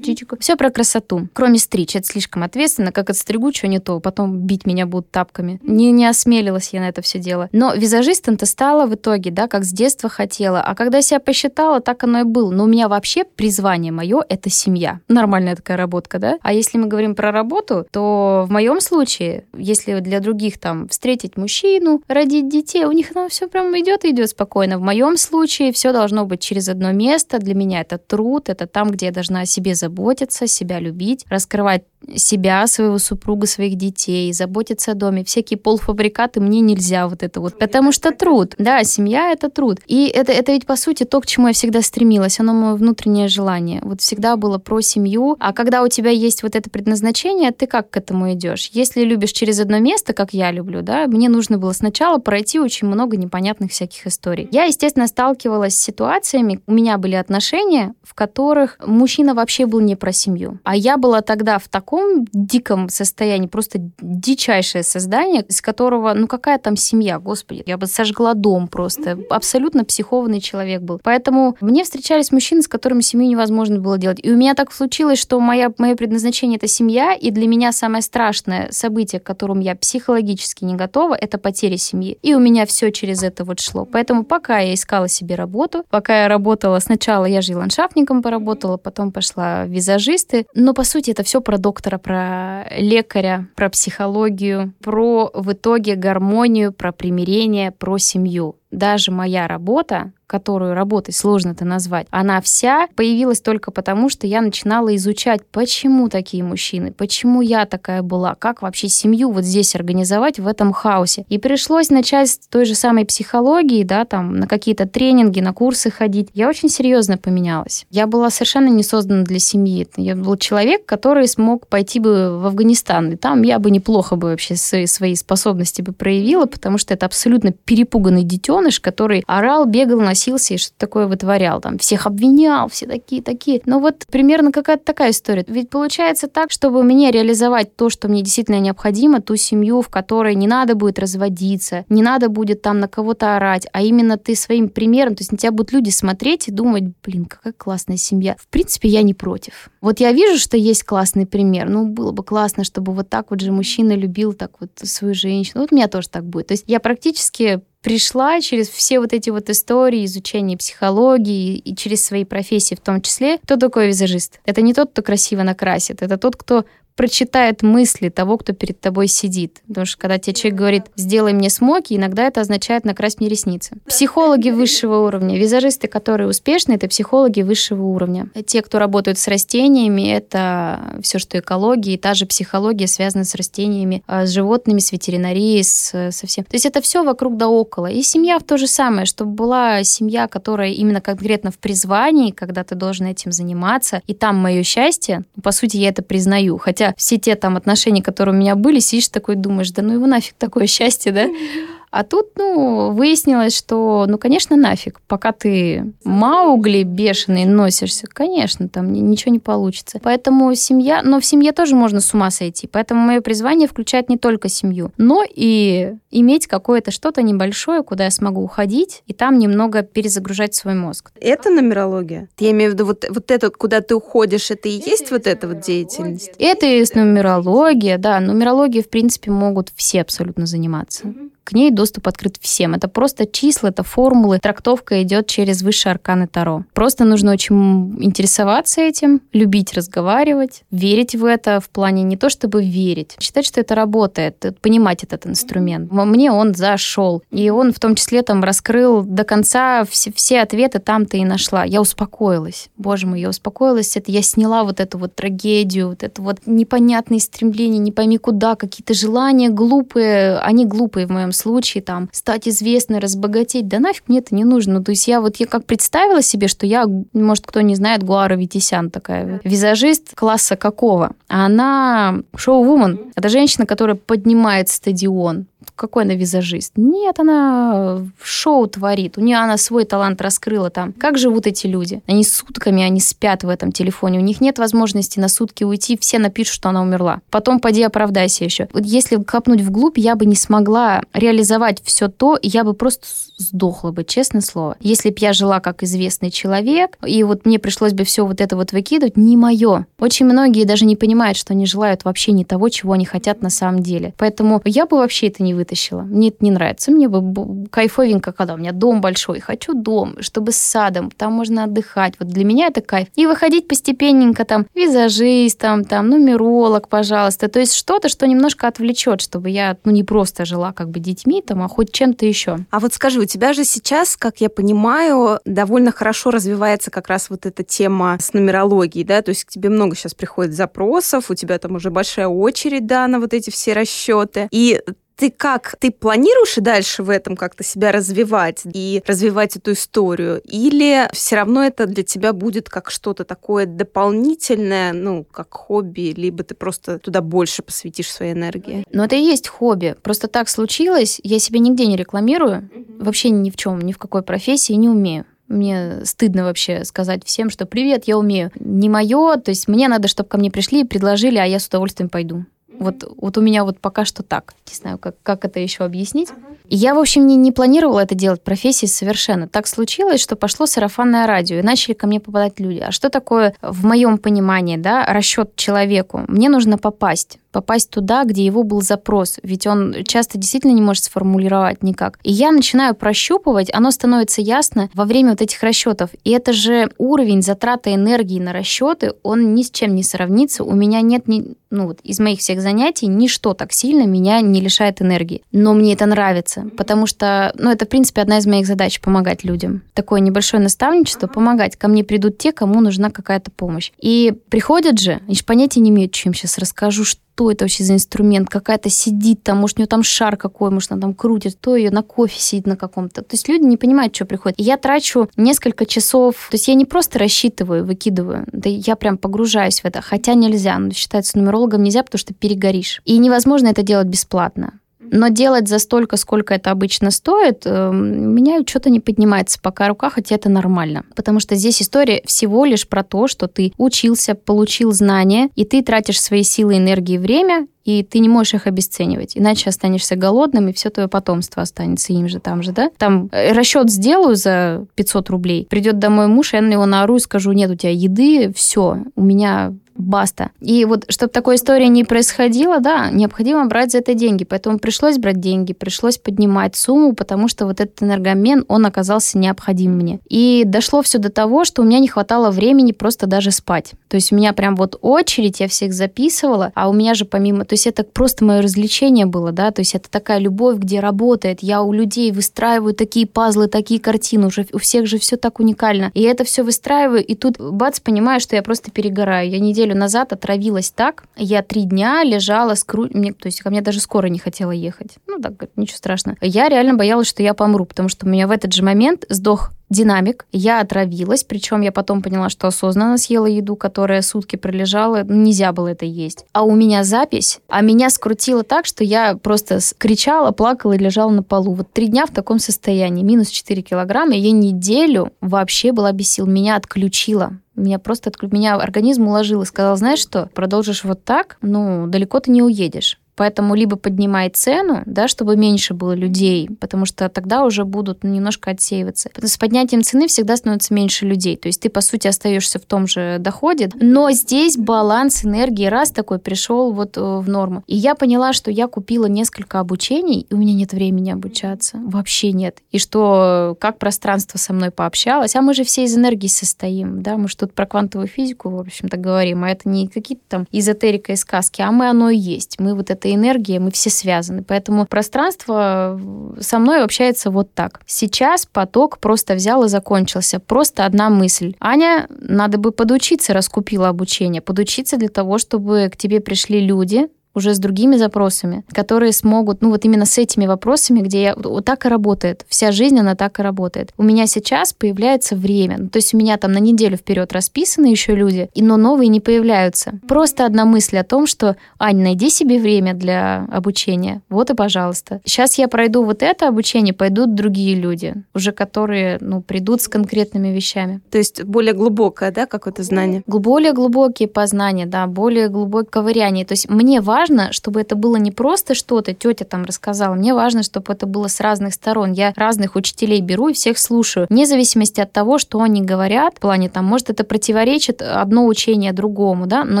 Все про красоту. Кроме стричь, это слишком ответственно, как отстригу, что не то, потом бить меня будут тапками. Не, не осмелилась я на это все дело. Но визажистом-то стала в итоге, да, как с детства хотела. А когда себя посчитала, так оно и было. Но у меня вообще призвание мое — это семья. Нормальная такая работка, да? А если мы говорим про работу, то в моем случае, если для других там встретить мужчину, родить детей, у них оно все прям идет и идет спокойно. В моем случае все должно быть через одно место. Для меня это труд, это там, где я должна о себе заботиться, себя любить, раскрывать себя, своего супруга, своих детей, заботиться о доме. Всякие полуфабрикаты мне нельзя вот это вот. Потому что труд. Да, семья — это труд. И это, это ведь, по сути, то, к чему я всегда стремилась. Оно мое внутреннее желание. Вот всегда было про семью. А когда у тебя есть вот это предназначение, ты как к этому идешь? Если любишь через одно место, как я люблю, да, мне нужно было сначала пройти очень много непонятных всяких историй. Я, естественно, сталкивалась с ситуациями, у меня были отношения, в которых мужчина вообще был не про семью. А я была тогда в таком таком диком состоянии, просто дичайшее создание, из которого, ну какая там семья, господи, я бы сожгла дом просто. Абсолютно психованный человек был. Поэтому мне встречались мужчины, с которыми семью невозможно было делать. И у меня так случилось, что моя, мое предназначение — это семья, и для меня самое страшное событие, к которому я психологически не готова, это потеря семьи. И у меня все через это вот шло. Поэтому пока я искала себе работу, пока я работала, сначала я же и ландшафтником поработала, потом пошла в визажисты, но по сути это все про доктора доктора, про лекаря, про психологию, про в итоге гармонию, про примирение, про семью. Даже моя работа, которую работой сложно это назвать, она вся появилась только потому, что я начинала изучать, почему такие мужчины, почему я такая была, как вообще семью вот здесь организовать в этом хаосе. И пришлось начать с той же самой психологии, да, там, на какие-то тренинги, на курсы ходить. Я очень серьезно поменялась. Я была совершенно не создана для семьи. Я был человек, который смог пойти бы в Афганистан, и там я бы неплохо бы вообще свои способности бы проявила, потому что это абсолютно перепуганный детеныш, который орал, бегал, носился и что-то такое вытворял. Там всех обвинял, все такие-такие. Но вот примерно какая-то такая история. Ведь получается так, чтобы мне реализовать то, что мне действительно необходимо, ту семью, в которой не надо будет разводиться, не надо будет там на кого-то орать, а именно ты своим примером, то есть на тебя будут люди смотреть и думать, блин, какая классная семья. В принципе, я не против. Вот я вижу, что есть классный пример. Ну, было бы классно, чтобы вот так вот же мужчина любил так вот свою женщину. Вот у меня тоже так будет. То есть я практически пришла через все вот эти вот истории, изучение психологии и через свои профессии в том числе. Кто такой визажист? Это не тот, кто красиво накрасит, это тот, кто прочитает мысли того, кто перед тобой сидит. Потому что когда тебе человек говорит «сделай мне смоки», иногда это означает «накрась мне ресницы». Психологи высшего уровня, визажисты, которые успешны, это психологи высшего уровня. Те, кто работают с растениями, это все, что экология, и та же психология связана с растениями, а, с животными, с ветеринарией, с, со всем. То есть это все вокруг да около. И семья в то же самое, чтобы была семья, которая именно конкретно в призвании, когда ты должен этим заниматься, и там мое счастье, по сути, я это признаю. Хотя все те там отношения, которые у меня были, сидишь такой, думаешь, да ну его нафиг такое счастье, да? А тут, ну, выяснилось, что, ну, конечно, нафиг. Пока ты Маугли бешеный носишься, конечно, там ничего не получится. Поэтому семья... Но в семье тоже можно с ума сойти. Поэтому мое призвание включает не только семью, но и иметь какое-то что-то небольшое, куда я смогу уходить, и там немного перезагружать свой мозг. Это нумерология? Я имею в виду вот, вот это, куда ты уходишь, это и есть вот эта вот деятельность? Это и есть нумерология, да. Нумерологией, в принципе, могут все абсолютно заниматься к ней доступ открыт всем. Это просто числа, это формулы, трактовка идет через высшие арканы Таро. Просто нужно очень интересоваться этим, любить разговаривать, верить в это в плане не то чтобы верить, считать, что это работает, понимать этот инструмент. Мне он зашел, и он в том числе там раскрыл до конца все, все ответы там-то и нашла. Я успокоилась. Боже мой, я успокоилась. Это я сняла вот эту вот трагедию, вот это вот непонятные стремления, не пойми куда, какие-то желания глупые. Они глупые в моем случае там стать известной, разбогатеть, да нафиг мне это не нужно. Ну, то есть я вот я как представила себе, что я, может, кто не знает, Гуара Витисян такая, визажист класса какого? А она шоу-вумен. Это женщина, которая поднимает стадион, какой она визажист? Нет, она шоу творит. У нее она свой талант раскрыла там. Как живут эти люди? Они сутками, они спят в этом телефоне. У них нет возможности на сутки уйти. Все напишут, что она умерла. Потом поди оправдайся еще. Вот если копнуть вглубь, я бы не смогла реализовать все то, я бы просто сдохла бы, честное слово. Если бы я жила как известный человек, и вот мне пришлось бы все вот это вот выкидывать, не мое. Очень многие даже не понимают, что они желают вообще не того, чего они хотят на самом деле. Поэтому я бы вообще это не вытащила. Мне это не нравится. Мне бы кайфовенько, когда у меня дом большой. Хочу дом, чтобы с садом. Там можно отдыхать. Вот для меня это кайф. И выходить постепенненько там визажист, там, там нумеролог, пожалуйста. То есть что-то, что немножко отвлечет, чтобы я ну, не просто жила как бы детьми, там, а хоть чем-то еще. А вот скажи, у тебя же сейчас, как я понимаю, довольно хорошо развивается как раз вот эта тема с нумерологией, да? То есть к тебе много сейчас приходит запросов, у тебя там уже большая очередь, да, на вот эти все расчеты. И ты как, ты планируешь и дальше в этом как-то себя развивать и развивать эту историю? Или все равно это для тебя будет как что-то такое дополнительное, ну, как хобби, либо ты просто туда больше посвятишь своей энергии? Ну, это и есть хобби. Просто так случилось. Я себя нигде не рекламирую. Вообще ни в чем, ни в какой профессии не умею. Мне стыдно вообще сказать всем, что привет, я умею. Не мое, то есть мне надо, чтобы ко мне пришли и предложили, а я с удовольствием пойду. Вот, вот у меня вот пока что так. Не знаю, как, как это еще объяснить. И я, в общем, не, не планировала это делать профессии совершенно. Так случилось, что пошло сарафанное радио, и начали ко мне попадать люди. А что такое, в моем понимании, да, расчет человеку? Мне нужно попасть попасть туда, где его был запрос, ведь он часто действительно не может сформулировать никак. И я начинаю прощупывать, оно становится ясно во время вот этих расчетов. И это же уровень затраты энергии на расчеты, он ни с чем не сравнится. У меня нет ни, ну вот из моих всех занятий ничто так сильно меня не лишает энергии. Но мне это нравится, потому что, ну, это, в принципе, одна из моих задач — помогать людям. Такое небольшое наставничество — помогать. Ко мне придут те, кому нужна какая-то помощь. И приходят же, они же понятия не имеют, чем сейчас расскажу, что что это вообще за инструмент, какая-то сидит там, может, у нее там шар какой, может, она там крутит, то ее на кофе сидит на каком-то. То есть люди не понимают, что приходит. И я трачу несколько часов, то есть я не просто рассчитываю, выкидываю, да я прям погружаюсь в это, хотя нельзя, но считается нумерологом нельзя, потому что перегоришь. И невозможно это делать бесплатно. Но делать за столько, сколько это обычно стоит, э, меня что-то не поднимается пока рука, хотя это нормально. Потому что здесь история всего лишь про то, что ты учился, получил знания, и ты тратишь свои силы, энергии, время, и ты не можешь их обесценивать, иначе останешься голодным, и все твое потомство останется им же там же, да? Там э, расчет сделаю за 500 рублей, придет домой муж, я на него наору и скажу, нет у тебя еды, все, у меня баста. И вот, чтобы такой истории не происходило, да, необходимо брать за это деньги. Поэтому пришлось брать деньги, пришлось поднимать сумму, потому что вот этот энергомен, он оказался необходим мне. И дошло все до того, что у меня не хватало времени просто даже спать. То есть у меня прям вот очередь, я всех записывала, а у меня же помимо... То есть это просто мое развлечение было, да, то есть это такая любовь, где работает. Я у людей выстраиваю такие пазлы, такие картины, уже у всех же все так уникально. И это все выстраиваю, и тут бац, понимаю, что я просто перегораю. Я неделю неделю назад отравилась так. Я три дня лежала с кру... Мне, то есть ко мне даже скоро не хотела ехать. Ну так, ничего страшного. Я реально боялась, что я помру, потому что у меня в этот же момент сдох динамик. Я отравилась, причем я потом поняла, что осознанно съела еду, которая сутки пролежала. Нельзя было это есть. А у меня запись, а меня скрутило так, что я просто кричала, плакала и лежала на полу. Вот три дня в таком состоянии, минус 4 килограмма, и я неделю вообще была без сил. Меня отключило меня просто отключ... меня организм уложил и сказал, знаешь что, продолжишь вот так, ну, далеко ты не уедешь. Поэтому либо поднимай цену, да, чтобы меньше было людей, потому что тогда уже будут ну, немножко отсеиваться. С поднятием цены всегда становится меньше людей. То есть ты, по сути, остаешься в том же доходе. Но здесь баланс энергии раз такой пришел вот э, в норму. И я поняла, что я купила несколько обучений, и у меня нет времени обучаться. Вообще нет. И что как пространство со мной пообщалось, а мы же все из энергии состоим, да, мы же тут про квантовую физику, в общем-то, говорим, а это не какие-то там эзотерика и сказки, а мы оно и есть. Мы вот это эта энергия, мы все связаны. Поэтому пространство со мной общается вот так. Сейчас поток просто взял и закончился. Просто одна мысль. Аня, надо бы подучиться, раз купила обучение. Подучиться для того, чтобы к тебе пришли люди, уже с другими запросами, которые смогут, ну вот именно с этими вопросами, где я, вот так и работает. Вся жизнь, она так и работает. У меня сейчас появляется время. Ну, то есть у меня там на неделю вперед расписаны еще люди, но новые не появляются. Просто одна мысль о том, что, Ань, найди себе время для обучения. Вот и пожалуйста. Сейчас я пройду вот это обучение, пойдут другие люди, уже которые, ну, придут с конкретными вещами. То есть более глубокое, да, какое-то знание? Более глубокие познания, да, более глубокое ковыряние. То есть мне важно, чтобы это было не просто что-то, тетя там рассказала, мне важно, чтобы это было с разных сторон. Я разных учителей беру и всех слушаю, вне зависимости от того, что они говорят, в плане там, может, это противоречит одно учение другому, да, но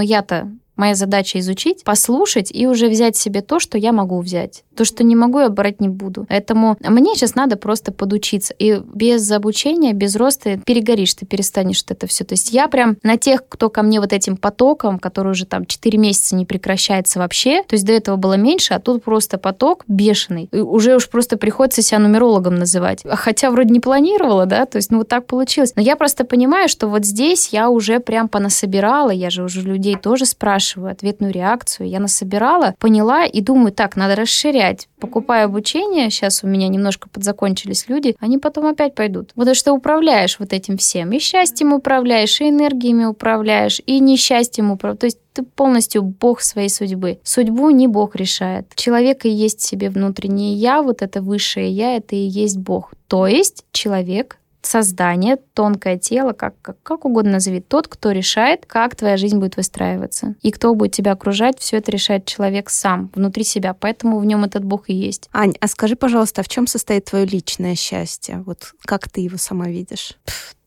я-то Моя задача изучить, послушать и уже взять себе то, что я могу взять. То, что не могу, я брать не буду. Поэтому мне сейчас надо просто подучиться. И без обучения, без роста перегоришь, ты перестанешь это все. То есть я прям на тех, кто ко мне вот этим потоком, который уже там 4 месяца не прекращается вообще, то есть до этого было меньше, а тут просто поток бешеный. И уже уж просто приходится себя нумерологом называть. Хотя вроде не планировала, да, то есть ну вот так получилось. Но я просто понимаю, что вот здесь я уже прям понасобирала, я же уже людей тоже спрашиваю, спрашиваю ответную реакцию. Я насобирала, поняла и думаю, так, надо расширять. Покупаю обучение, сейчас у меня немножко подзакончились люди, они потом опять пойдут. Вот что управляешь вот этим всем. И счастьем управляешь, и энергиями управляешь, и несчастьем управляешь. То есть ты полностью бог своей судьбы. Судьбу не бог решает. Человек и есть себе внутреннее я, вот это высшее я, это и есть бог. То есть человек создание, тонкое тело, как, как, как угодно назови, тот, кто решает, как твоя жизнь будет выстраиваться. И кто будет тебя окружать, все это решает человек сам, внутри себя. Поэтому в нем этот Бог и есть. Ань, а скажи, пожалуйста, а в чем состоит твое личное счастье? Вот как ты его сама видишь?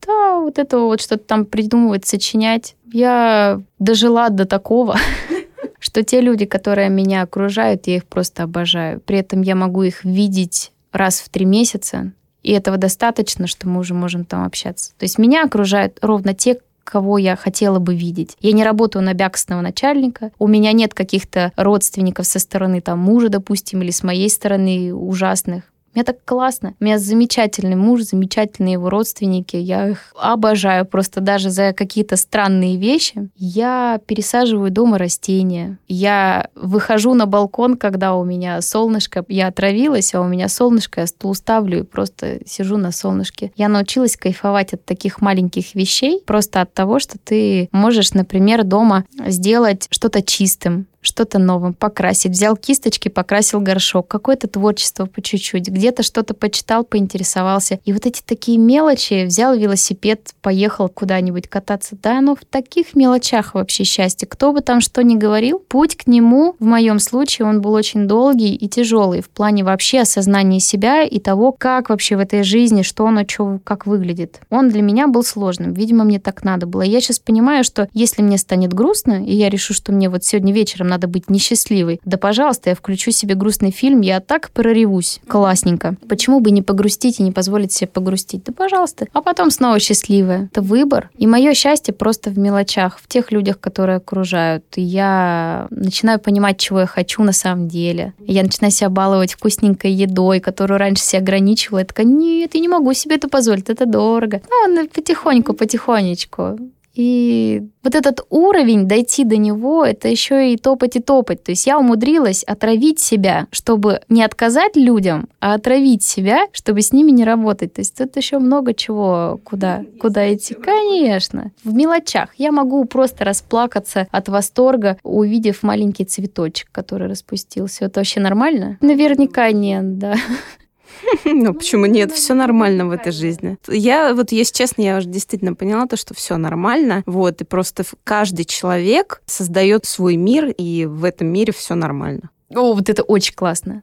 да, вот это вот что-то там придумывать, сочинять. Я дожила до такого, что те люди, которые меня окружают, я их просто обожаю. При этом я могу их видеть раз в три месяца, и этого достаточно, что мы уже можем там общаться. То есть меня окружают ровно те, кого я хотела бы видеть. Я не работаю на бякостного начальника, у меня нет каких-то родственников со стороны там мужа, допустим, или с моей стороны ужасных. Мне так классно. У меня замечательный муж, замечательные его родственники. Я их обожаю просто даже за какие-то странные вещи. Я пересаживаю дома растения. Я выхожу на балкон, когда у меня солнышко. Я отравилась, а у меня солнышко, я стул ставлю и просто сижу на солнышке. Я научилась кайфовать от таких маленьких вещей, просто от того, что ты можешь, например, дома сделать что-то чистым, что-то новым, покрасить. Взял кисточки, покрасил горшок, какое-то творчество по чуть-чуть, где-то что-то почитал, поинтересовался. И вот эти такие мелочи, взял велосипед, поехал куда-нибудь кататься. Да, ну в таких мелочах вообще счастье. Кто бы там что ни говорил, путь к нему, в моем случае, он был очень долгий и тяжелый в плане вообще осознания себя и того, как вообще в этой жизни, что оно, что, как выглядит. Он для меня был сложным. Видимо, мне так надо было. Я сейчас понимаю, что если мне станет грустно, и я решу, что мне вот сегодня вечером надо быть несчастливой. Да, пожалуйста, я включу себе грустный фильм, я так проревусь. Классненько. Почему бы не погрустить и не позволить себе погрустить? Да, пожалуйста. А потом снова счастливая. Это выбор. И мое счастье просто в мелочах, в тех людях, которые окружают. Я начинаю понимать, чего я хочу на самом деле. Я начинаю себя баловать вкусненькой едой, которую раньше себя ограничивала. Я такая, нет, я не могу себе это позволить, это дорого. Ну, потихоньку, потихонечку. И вот этот уровень, дойти до него, это еще и топать и топать. То есть я умудрилась отравить себя, чтобы не отказать людям, а отравить себя, чтобы с ними не работать. То есть тут еще много чего, куда, куда идти. Конечно. В мелочах. Я могу просто расплакаться от восторга, увидев маленький цветочек, который распустился. Это вообще нормально? Наверняка нет, да. Ну, почему нет? Все нормально в этой жизни. Я вот, если честно, я уже действительно поняла то, что все нормально. Вот, и просто каждый человек создает свой мир, и в этом мире все нормально. О, вот это очень классно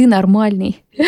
ты нормальный.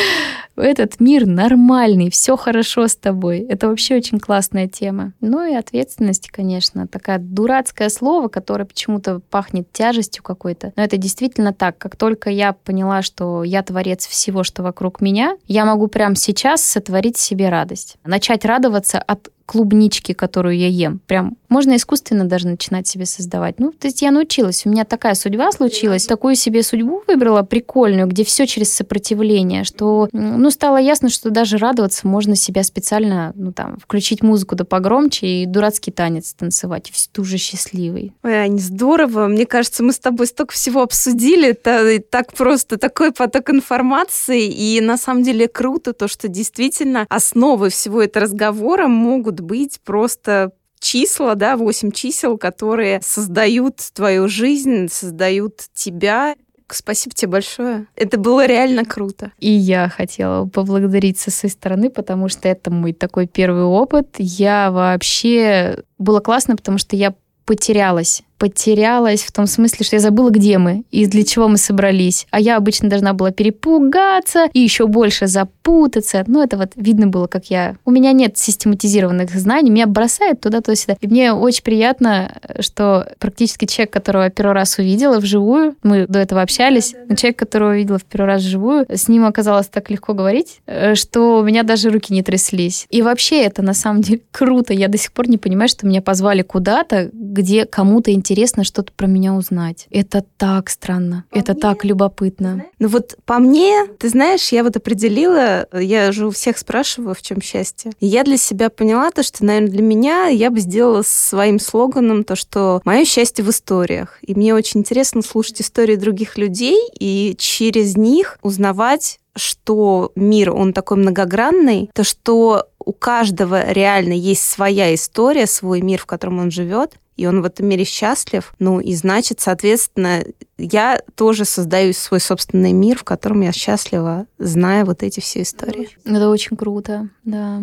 Этот мир нормальный, все хорошо с тобой. Это вообще очень классная тема. Ну и ответственность, конечно, такая дурацкое слово, которое почему-то пахнет тяжестью какой-то. Но это действительно так. Как только я поняла, что я творец всего, что вокруг меня, я могу прямо сейчас сотворить себе радость. Начать радоваться от клубнички, которую я ем. Прям можно искусственно даже начинать себе создавать. Ну, то есть я научилась. У меня такая судьба случилась. Такую себе судьбу выбрала прикольную, где все через сопротивление, что, ну, стало ясно, что даже радоваться можно себя специально, ну, там, включить музыку да погромче и дурацкий танец танцевать. И все уже счастливый. Ой, Ань, здорово. Мне кажется, мы с тобой столько всего обсудили. Это так просто, такой поток информации. И на самом деле круто то, что действительно основой всего этого разговора могут быть просто числа, да, 8 чисел, которые создают твою жизнь, создают тебя. Спасибо тебе большое. Это было реально круто. И я хотела поблагодарить со своей стороны, потому что это мой такой первый опыт. Я вообще... Было классно, потому что я потерялась потерялась в том смысле, что я забыла, где мы и для чего мы собрались. А я обычно должна была перепугаться и еще больше запутаться. Ну, это вот видно было, как я... У меня нет систематизированных знаний, меня бросает туда-туда-сюда. И мне очень приятно, что практически человек, которого я первый раз увидела вживую, мы до этого общались, но человек, которого увидела в первый раз вживую, с ним оказалось так легко говорить, э, что у меня даже руки не тряслись. И вообще это на самом деле круто. Я до сих пор не понимаю, что меня позвали куда-то, где кому-то интересно интересно что-то про меня узнать. Это так странно, по это мне? так любопытно. Ну вот по мне, ты знаешь, я вот определила, я же у всех спрашиваю, в чем счастье. И я для себя поняла то, что, наверное, для меня я бы сделала своим слоганом то, что мое счастье в историях. И мне очень интересно слушать истории других людей и через них узнавать что мир, он такой многогранный, то что у каждого реально есть своя история, свой мир, в котором он живет, и он в этом мире счастлив. Ну и значит, соответственно, я тоже создаю свой собственный мир, в котором я счастлива, зная вот эти все истории. Это очень круто, да.